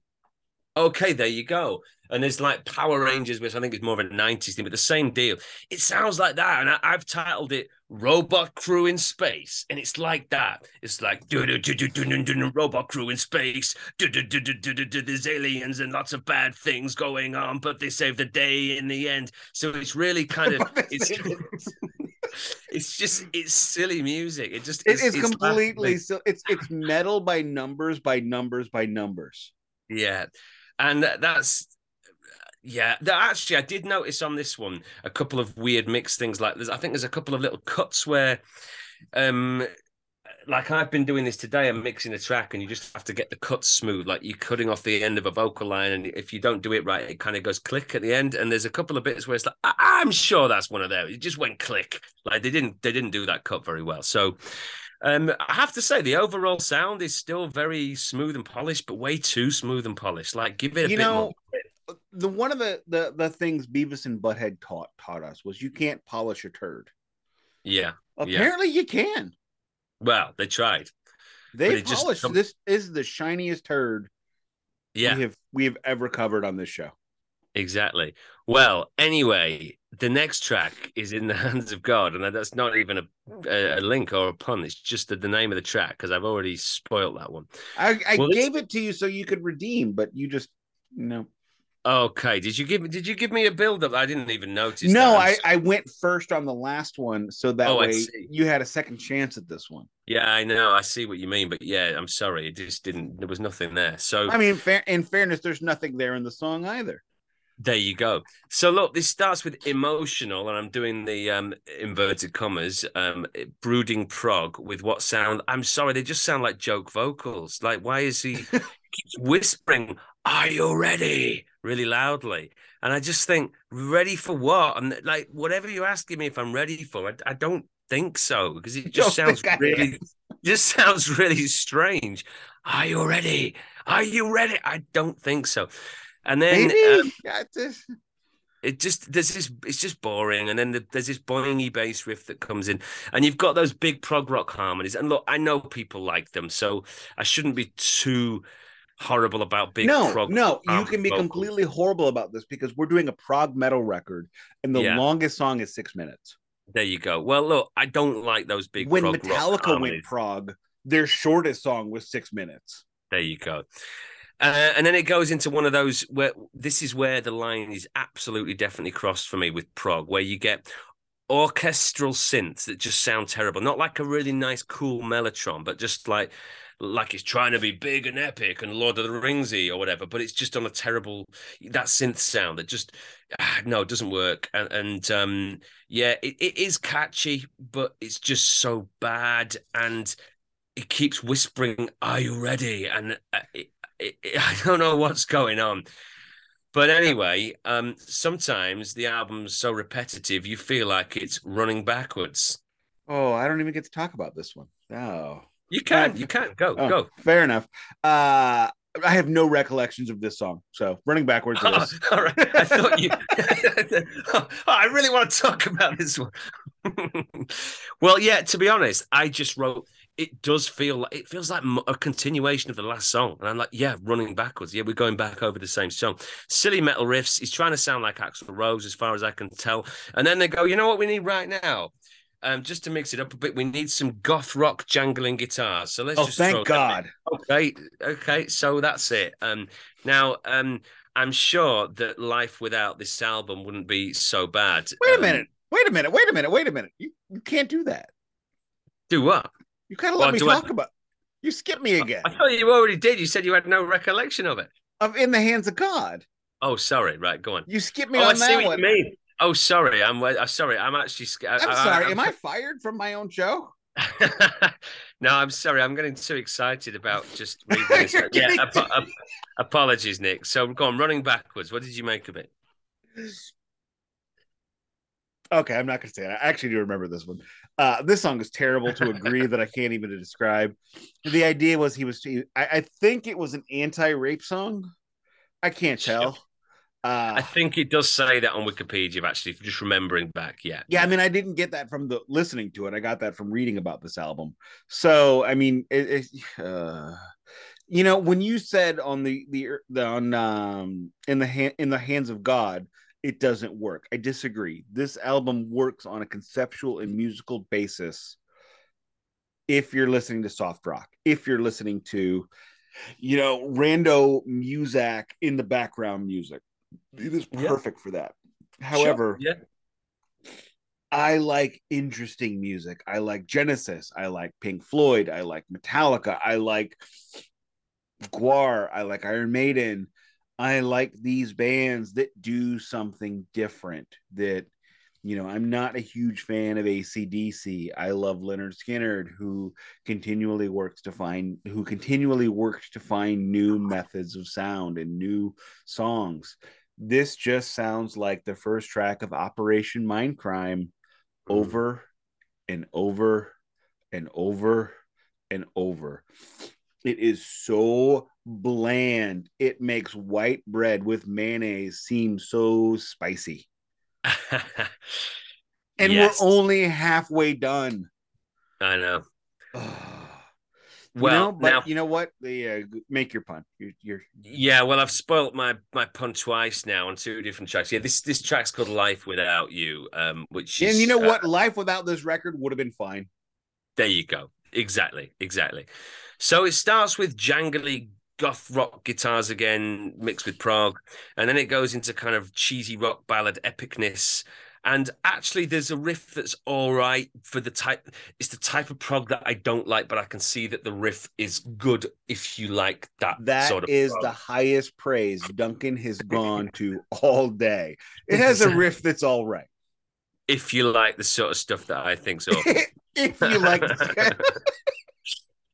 Okay, there you go. And there's like Power Rangers, which I think is more of a 90s thing, but the same deal. It sounds like that. And I, I've titled it Robot Crew in Space. And it's like that. It's like do do do do do do do Robot Crew in Space. Do do do do do do do there's aliens and lots of bad things going on, but they save the day in the end. So it's really kind of it's it's just it's silly music. It just It is completely so. It's it's metal by numbers by numbers by numbers. Yeah, and that's yeah. Actually, I did notice on this one a couple of weird mixed things. Like there's, I think there's a couple of little cuts where, um, like I've been doing this today. I'm mixing a track, and you just have to get the cuts smooth. Like you're cutting off the end of a vocal line, and if you don't do it right, it kind of goes click at the end. And there's a couple of bits where it's like, I- I'm sure that's one of them. It just went click. Like they didn't, they didn't do that cut very well. So. Um, I have to say the overall sound is still very smooth and polished, but way too smooth and polished. Like, give it a You bit know, more. the one of the, the the things Beavis and Butthead taught taught us was you can't polish a turd. Yeah. Yeah. Apparently, you can. Well, they tried. They it just polished. This is the shiniest turd Yeah, we have we have ever covered on this show. exactly. Well, anyway, the next track is in the hands of God, and that's not even a a, a link or a pun. It's just the, the name of the track because I've already spoiled that one. I, I Well, gave it to you so you could redeem, but you just no. Okay, did you give me? did you give me a build up? I didn't even notice. No. I, I'm went first on the last one, so that Oh, way you had a second chance at this one. Yeah, I know. I see what you mean, but yeah, I'm sorry. It just didn't. There was nothing there. So I mean, fair, in fairness, there's nothing there in the song either. There you go. So look, this starts with emotional, and I'm doing the um inverted commas, um brooding prog with what sound I'm sorry, they just sound like joke vocals. Like, why is he, keeps whispering, Are you ready? really loudly? And I just think, ready for what? And like whatever you're asking me if I'm ready for, I, I don't think so, because it just Don't sounds really just sounds really strange. Are you ready? Are you ready? I don't think so. And then um, just- it just there's this it's just boring and then the, there's this boingy bass riff that comes in and you've got those big prog rock harmonies and look i know people like them so i shouldn't be too horrible about big no, prog. no, you can be vocals. completely horrible about this because we're doing a prog metal record, and the Yeah. longest song is six minutes. There you go. Well, look, I don't like those big. when prog Metallica went prog, their shortest song was six minutes. There you go. Uh, and then it goes into one of those where this is where the line is absolutely definitely crossed for me with prog, where you get orchestral synths that just sound terrible, not like a really nice, cool mellotron, but just like like it's trying to be big and epic and Lord of the Ringsy or whatever, but it's just on a terrible that synth sound that just ah, no, it doesn't work. And, and um, yeah, it, it is catchy, but it's just so bad and it keeps whispering, "Are you ready?" And uh, I don't know what's going on. But anyway, um, sometimes the album's so repetitive, you feel like it's running backwards. Oh, I don't even get to talk about this one. Oh, You can, you can go, oh, go. fair enough. Uh, I have no recollections of this song, so running backwards. Oh, all right. I thought you. oh, I really want to talk about this one. well, yeah. To be honest, I just wrote. It does feel like it feels like a continuation of the last song, and I'm like, yeah, running backwards. Yeah, we're going back over the same song. Silly metal riffs. He's trying to sound like Axl Rose, as far as I can tell. And then they go, you know what we need right now. Um, just to mix it up a bit, we need some goth rock jangling guitars. So let's Oh, just thank. God. Okay, okay, so that's it. Um, now, um, I'm sure that life without this album wouldn't be so bad. Wait a Um, minute. Wait a minute. Wait a minute. Wait a minute. You, you can't do that. Do what? You kind of Well, let me do I- talk about. You skip me again. I thought you already did. You said you had no recollection of it. Of in the hands of God. Oh, sorry. Right, go on. You skip me oh, I on see what one. you mean. Oh, sorry. I'm uh, sorry. I'm actually. sc- I- I'm sorry. I'm- Am I fired from my own show? no, I'm sorry. I'm getting too excited about just reading this. Yeah, apo- ap- apologies, Nick. So go on, running backwards. What did you make of it? Okay, I'm not going to say it. I actually do remember this one. Uh, this song is terrible to agree that I can't even describe. The idea was he was. I, I think it was an anti-rape song. I can't tell. Uh, I think it does say that on Wikipedia. Actually, just remembering back, yeah. yeah, I mean, I didn't get that from the listening to it. I got that from reading about this album. So, I mean, it, it, uh, you know, when you said on the the, the on um in the hand in the hands of God, it doesn't work. I disagree. This album works on a conceptual and musical basis. If you're listening to soft rock, if you're listening to, you know, rando music in the background music, it is Yeah. perfect for that. However, yeah, I like interesting music. I like Genesis. I like Pink Floyd. I like Metallica. I like Gwar. I like Iron Maiden. I like these bands that do something different. That, you know, I'm not a huge fan of ACDC. I love Lynyrd Skynyrd, who continually works to find, who continually works to find new methods of sound and new songs. This just sounds like the first track of Operation Mindcrime hmm. over and over and over and over. It is so bland. It makes white bread with mayonnaise seem so spicy. And Yes. we're only halfway done. I know. Well, but now, you know what? The uh, make your pun. You're, you're yeah. Well, I've spoilt my my pun twice now on two different tracks. Yeah, this this track's called "Life Without You," um, which is and you know uh, what? Life without this record would have been fine. There you go. Exactly. Exactly. So it starts with jangly goth rock guitars again, mixed with prog, and then it goes into kind of cheesy rock ballad epicness. And actually, there's a riff that's all right for the type. It's the type of prog that I don't like, but I can see that the riff is good if you like that. That sort of is prog. the highest praise Duncan has gone to all day. It has a riff that's all right. if you like the sort of stuff that I think so. if you like,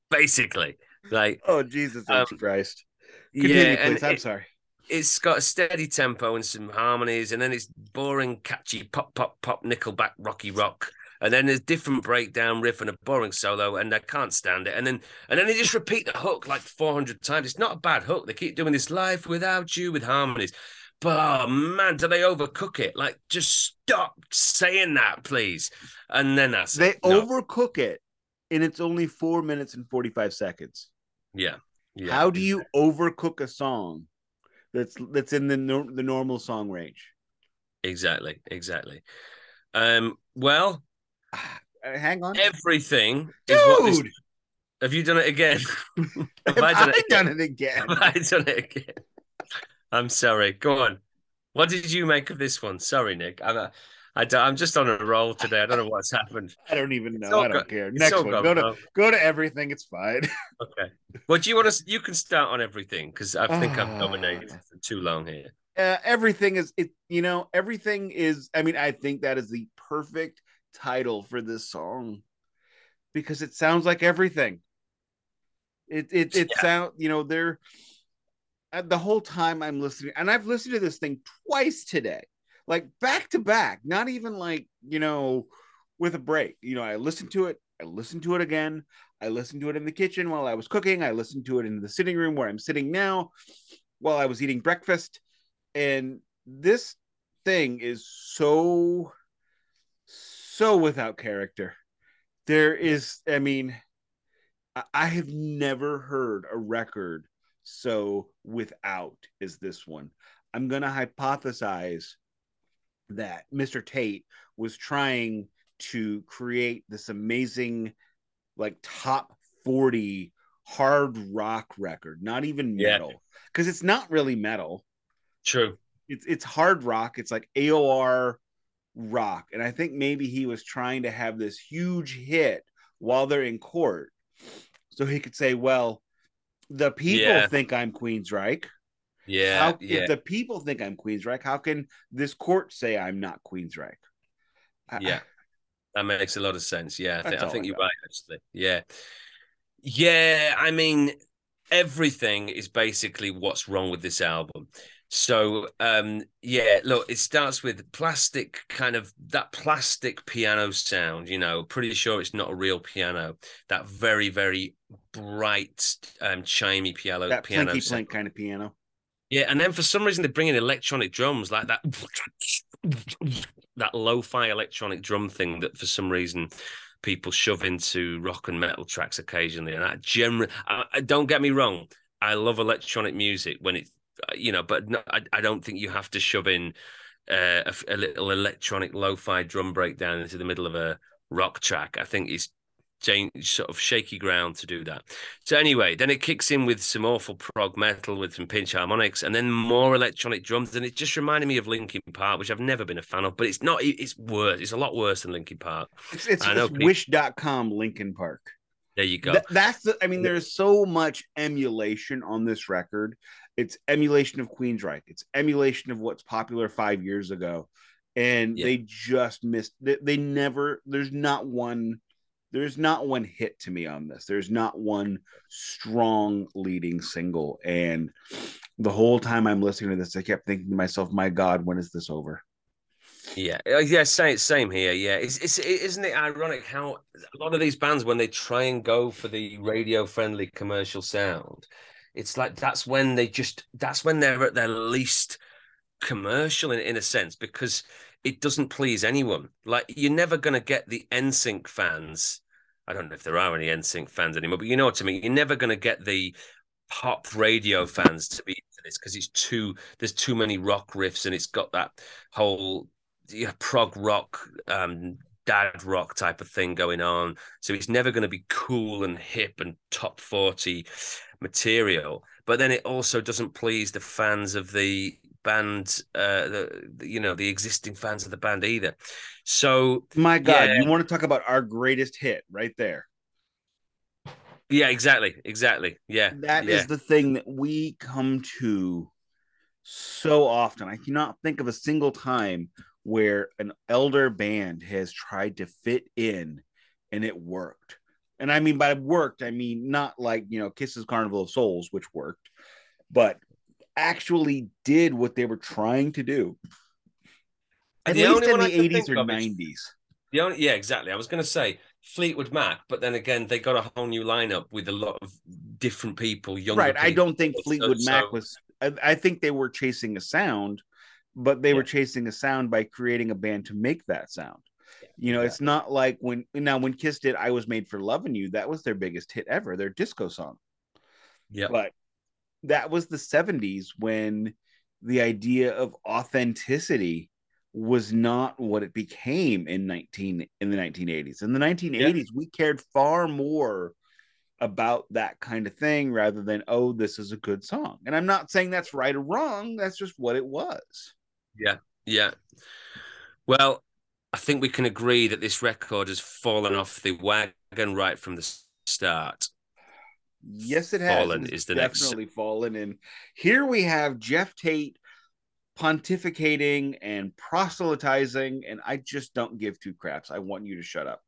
Basically, like oh Jesus Um. Christ! Continue, yeah, please. and I'm it- sorry. it's got a steady tempo and some harmonies, and then it's boring, catchy pop, pop, pop, Nickelback, rocky rock, and then there's different breakdown riff and a boring solo, and I can't stand it. And then and then they just repeat the hook like 400 times. It's not a bad hook. They keep doing this life without you with harmonies. But oh man, do they overcook it? Like, just stop saying that, please. And then that's They it. No. overcook it, and it's only four minutes and forty five seconds. Yeah, Yeah. How do you overcook a song that's that's in the the normal song range? Exactly. Exactly. Um. Well, Uh, hang on, everything is what this. dude. Have you done it again? Have I done I it done it again? Have I done it again? I'm sorry. Go on. What did you make of this one? Sorry, Nick. I'm a, I don't, I'm just on a roll today. I don't know what's happened. I don't even know. I don't care. Next one. gone Go to wrong. go to everything. It's fine. Okay. Well, do you want to? You can start on everything because I think I've Ah. dominated for too long here. uh, everything is it you know everything is i mean i think that is the perfect title for this song because it sounds like everything it it it Yeah. sound you know they're uh, the whole time i'm listening and i've listened to this thing twice today like back to back not even like you know with a break. You know i listened to it i listened to it again i listened to it in the kitchen while i was cooking i listened to it in the sitting room where i'm sitting now while i was eating breakfast. And this thing is so so without character. There is i mean I- have never heard a record so without as this one. I'm going to hypothesize that mr tate was trying to create this amazing like top 40 hard rock record not even metal because it's not really metal True. it's it's hard rock. It's like AOR rock, and I think maybe he was trying to have this huge hit while they're in court, so he could say, "Well, the people Yeah. think I'm Queensryche. Yeah. how, yeah. If the people think I'm Queensryche, how can this court say I'm not Queensryche?" I- Yeah. That makes a lot of sense. Yeah, I think, I think I you're right. Actually, yeah, yeah. I mean, everything is basically what's wrong with this album. So, um, yeah. Look, it starts with plastic, kind of that plastic piano sound. You know, pretty sure it's not a real piano. That very, very bright, um, chimey piano. that piano plinky plink kind of piano. Yeah, and then for some reason they bring in electronic drums like that, that lo-fi electronic drum thing that for some reason people shove into rock and metal tracks occasionally. And that generally, I, I- don't get me wrong, I love electronic music when it, you know, but no, I, I don't think you have to shove in uh, a, a little electronic lo-fi drum breakdown into the middle of a rock track. I think it's Sort of shaky ground to do that. So anyway, then it kicks in with some awful prog metal with some pinch harmonics, and then more electronic drums. And it just reminded me of Linkin Park, which I've never been a fan of. But it's not. It's worse. It's a lot worse than Linkin Park. It's it's, I know it's wish.com Linkin Park. There you go. Th- that's the. I mean, there's so much emulation on this record. It's emulation of Queensryche. It's emulation of what's popular five years ago, and Yeah. they just missed. They, they never. There's not one. There's not one hit to me on this. There's not one strong leading single, and the whole time I'm listening to this, I kept thinking to myself, "My God, when is this over?" Yeah, Uh, yeah, same, same here. Yeah, it's, it's, isn't it ironic how a lot of these bands, when they try and go for the radio-friendly commercial sound, it's like that's when they just that's when they're at their least commercial in, in a sense because it doesn't please anyone. Like you're never going to get the NSYNC fans. I don't know if there are any NSYNC fans anymore, but you know what I mean. You're never going to get the pop radio fans to be into this because it's too there's too many rock riffs and it's got that whole yeah, prog rock um dad rock type of thing going on so it's never going to be cool and hip and top 40 material but then it also doesn't please the fans of the band uh the, you know the existing fans of the band either so My God, Yeah. you want to talk about our greatest hit right there? yeah exactly exactly yeah That is yeah the thing that we come to so often. I cannot think of a single time where an elder band has tried to fit in and it worked. And I mean by worked, I mean not like, you know, Kisses Carnival of Souls, which worked, but actually did what they were trying to do. At The least only in the 80s or 90s. The only, yeah, exactly. I was going to say Fleetwood Mac, but then again, they got a whole new lineup with a lot of different people, younger right i don't think So- fleetwood mac so- was I, I think they were chasing a sound but they were chasing a sound by creating a band to make that sound you know it's not like when now when kiss did i was made for loving you that was their biggest hit ever their disco song Yeah. But that was the 70s when the idea of authenticity was not what it became in 19 in the 1980s. In the 1980s, yeah. we cared far more about that kind of thing rather than oh this is a good song. And I'm not saying that's right or wrong, that's just what it was. Yeah. Yeah. Well, I think we can agree that this record has fallen off the wagon right from the start. Yes, it has. Fallen is the definitely next... fallen. And here we have Geoff Tate pontificating and proselytizing, and I just don't give two craps. I want you to shut up.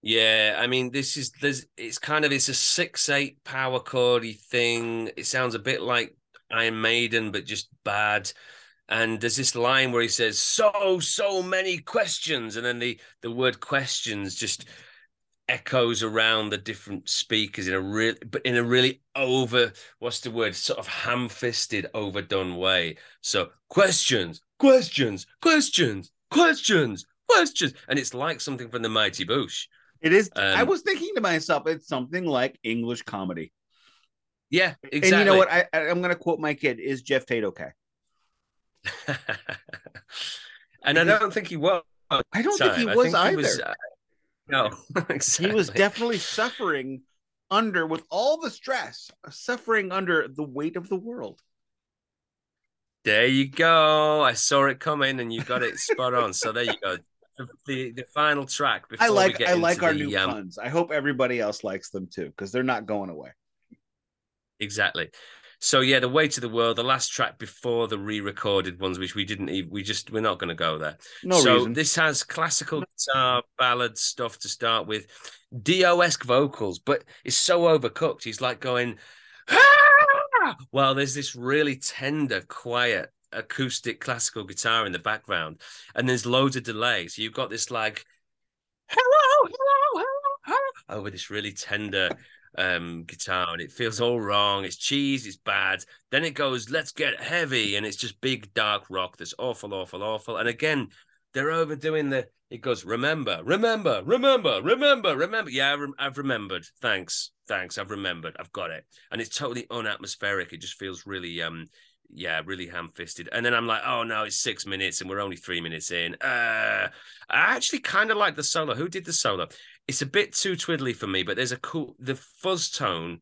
Yeah, I mean, this is there's it's kind of it's a six eight power chordy thing. It sounds a bit like Iron Maiden, but just bad. And there's this line where he says, "So so many questions," and then the the word questions just echoes around the different speakers in a real but in a really over what's the word? Sort of ham-fisted overdone way. So questions questions questions questions questions. And it's like something from the mighty boosh. It is. Um, i was thinking to myself it's something like english comedy. Yeah exactly and you know what? I, i'm going to quote my kid is geoff tate okay? And i don't think he was i don't think he was either he was, uh, no, exactly. He was definitely suffering under, with all the stress, suffering under the weight of the world. There you go. I saw it coming, and you got it spot on. So there you go. The, the, the final track. I like I like our the, new um, puns. I hope everybody else likes them too, because they're not going away. Exactly. So yeah, the way to the world, the last track before the re-recorded ones, which we didn't even, we just we're not going to go there. No so reason. this has classical guitar ballad stuff to start with, Dio-esque vocals, but it's so overcooked. He's like going, ah! well, there's this really tender, quiet acoustic classical guitar in the background, and there's loads of delays. So you've got this like, hello, hello, hello, hello, over this really tender um, guitar and it feels all wrong. It's cheese, it's bad. Then it goes, let's get heavy, and it's just big dark rock that's awful, awful, awful. And again, they're overdoing the. It goes, remember, remember, remember, remember, remember. Yeah, I've remembered. Thanks, thanks. I've remembered. I've got it. And it's totally unatmospheric. It just feels really, um, yeah, really ham-fisted. And then I'm like, oh no, it's six minutes and we're only three minutes in. Uh, I actually kind of like the solo. Who did the solo? It's a bit too twiddly for me, but there's a cool the fuzz tone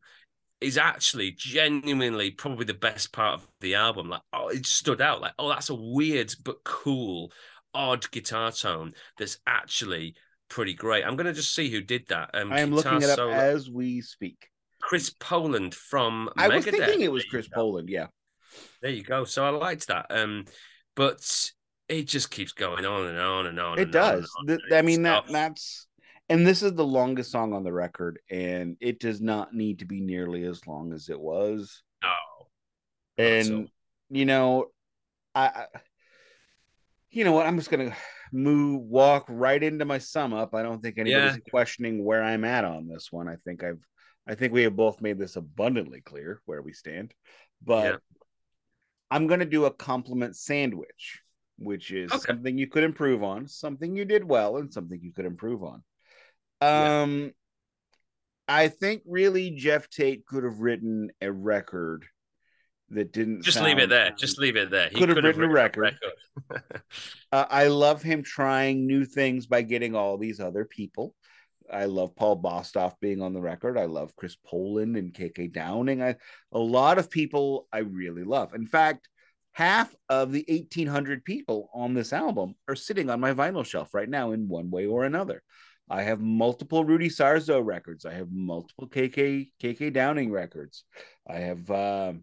is actually genuinely probably the best part of the album. Like, oh, it stood out. Like, oh, that's a weird but cool, odd guitar tone that's actually pretty great. I'm gonna just see who did that. Um, I am looking it up solo. as we speak. Chris Poland from I Megadeth. was thinking it was Chris Poland. Yeah, there you go. So I liked that. Um, but it just keeps going on and on and on. It and does. On and on. I mean that that's and this is the longest song on the record, and it does not need to be nearly as long as it was. Oh, and so. you know, I, I, you know what? I'm just gonna move, walk right into my sum up. I don't think anybody's yeah. questioning where I'm at on this one. I think I've, I think we have both made this abundantly clear where we stand. But yeah. I'm gonna do a compliment sandwich, which is okay. something you could improve on, something you did well, and something you could improve on. Um, yeah. I think really Geoff Tate could have written a record that didn't just leave it there. Just leave it there. He could have written, written, a record. A record. uh, I love him trying new things by getting all these other people. I love Paul Bostaph being on the record. I love Chris Poland and KK Downing. I a lot of people I really love. In fact, half of the 1800 people on this album are sitting on my vinyl shelf right now in one way or another. I have multiple Rudy Sarzo records. I have multiple KK KK Downing records. I have uh,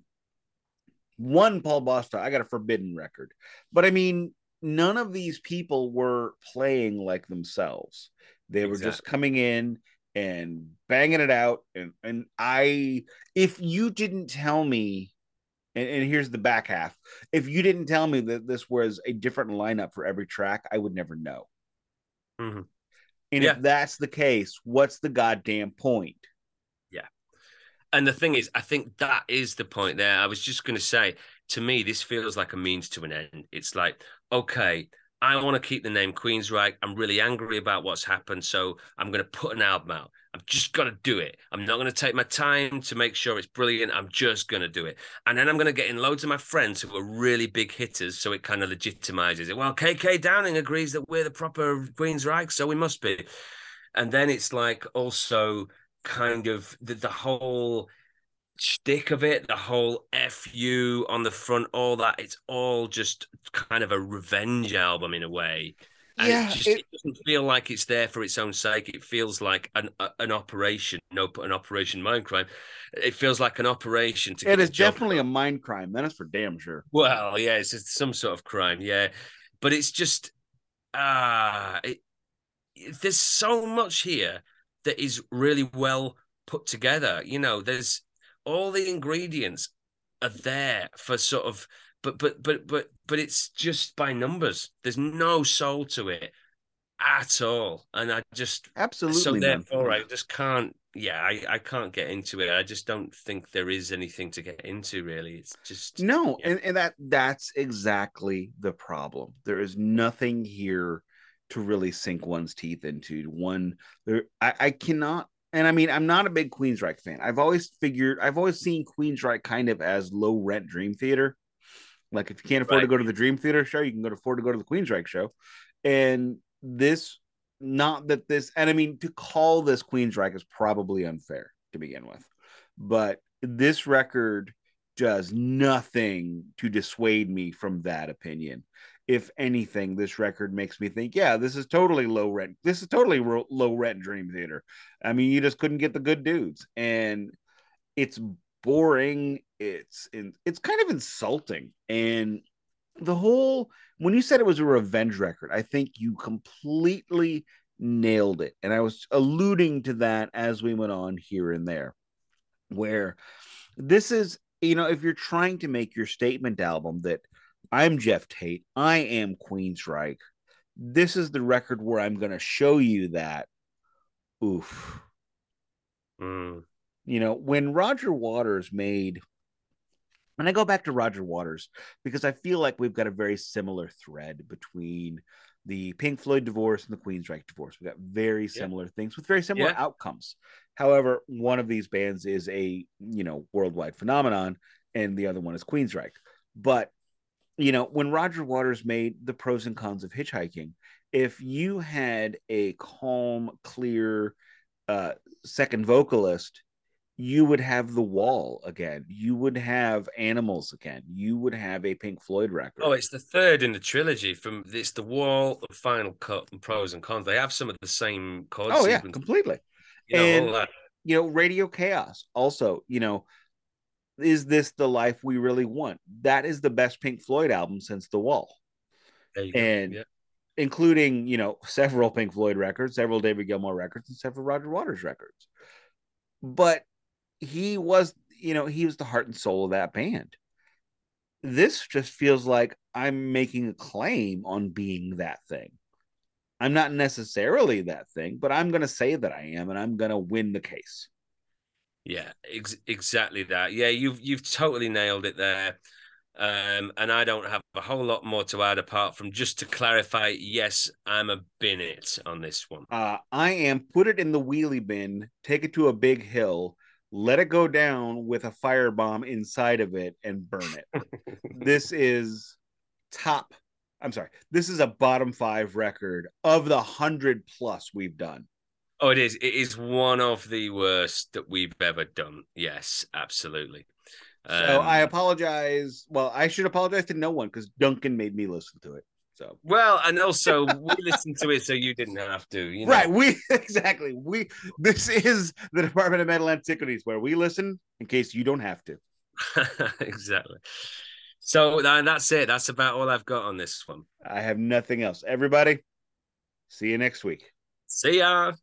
one Paul Bostaph. I got a Forbidden record, but I mean, none of these people were playing like themselves. They were just coming in and banging it out. And and I, if you didn't tell me, and, and here's the back half, if you didn't tell me that this was a different lineup for every track, I would never know. Mm-hmm. And yeah. if that's the case, what's the goddamn point? Yeah. And the thing is, I think that is the point there. I was just going to say, to me, this feels like a means to an end. It's like, okay, I want to keep the name Queensryche. I'm really angry about what's happened. So I'm going to put an album out. I've just got to do it. I'm not going to take my time to make sure it's brilliant. I'm just going to do it. And then I'm going to get in loads of my friends who are really big hitters. So it kind of legitimizes it. Well, KK Downing agrees that we're the proper Queensryche. So we must be. And then it's like also kind of the, the whole shtick of it, the whole "fu" on the front, all that. It's all just kind of a revenge album in a way. And yeah, it, just, it, it, doesn't feel like it's there for its own sake. It feels like an an operation, no, an operation mind crime. It feels like an operation. To it is definitely a mind crime. That is for damn sure. Well, yeah, it's some sort of crime. Yeah, but it's just ah, uh, it, there's so much here that is really well put together. You know, there's all the ingredients are there for sort of but but but but but it's just by numbers. There's no soul to it at all. And i just absolutely so therefore i just can't yeah I, I can't get into it. I just don't think there is anything to get into really. It's just no yeah. and, and that that's exactly the problem. There is nothing here to really sink one's teeth into. One there i, I cannot and I mean, I'm not a big Queensryche fan. I've always figured, I've always seen Queensryche kind of as low rent Dream Theater. Like if you can't afford right. to go to the Dream Theater show, you can go to afford to go to the Queensryche show. And this, not that this, and I mean, to call this Queensryche is probably unfair to begin with, but this record does nothing to dissuade me from that opinion if anything, this record makes me think, yeah, this is totally low rent. This is totally ro- low rent Dream Theater. I mean, you just couldn't get the good dudes, and it's boring. It's it's kind of insulting, and the whole when you said it was a revenge record, I think you completely nailed it. And I was alluding to that as we went on here and there, where this is, you know, if you're trying to make your statement album that I'm Geoff Tate. I am Queensryche. This is the record where I'm going to show you that. Oof. Mm. You know, when Roger Waters made, and I go back to Roger Waters because I feel like we've got a very similar thread between the Pink Floyd divorce and the Queensryche divorce. We've got very similar yeah. things with very similar yeah. outcomes. However, one of these bands is a you know worldwide phenomenon, and the other one is Queensryche. But you know, when Roger Waters made the pros and cons of hitchhiking, if you had a calm, clear uh, second vocalist, you would have the wall again. You would have animals again. You would have a Pink Floyd record. Oh, it's the third in the trilogy. From it's the wall, the final cut, and pros and cons. They have some of the same chords. Oh yeah, completely. You know, and you know, Radio K.A.O.S. also. You know, is this the life we really want? That is the best Pink Floyd album since The Wall. And yeah. including, you know, several Pink Floyd records, several David Gilmour records, and several Roger Waters records. But he was, you know, he was the heart and soul of that band. This just feels like I'm making a claim on being that thing. I'm not necessarily that thing, but I'm going to say that I am, and I'm going to win the case. Yeah, ex- exactly that. Yeah, you've you've totally nailed it there. Um, and I don't have a whole lot more to add apart from just to clarify. Yes, I'm a bin it on this one. Uh, I am put it in the wheelie bin, take it to a big hill, let it go down with a firebomb inside of it, and burn it. this is top. I'm sorry. This is a bottom five record of the hundred plus we've done. Oh, it is. It is one of the worst that we've ever done. Yes, absolutely. Um, so I apologize. Well, I should apologize to no one because Duncan made me listen to it. So well, and also we listened to it so you didn't have to. You know? Right. We exactly. We this is the Department of Metal Antiquities where we listen in case you don't have to. exactly. So that's it. That's about all I've got on this one. I have nothing else. Everybody, see you next week. See ya.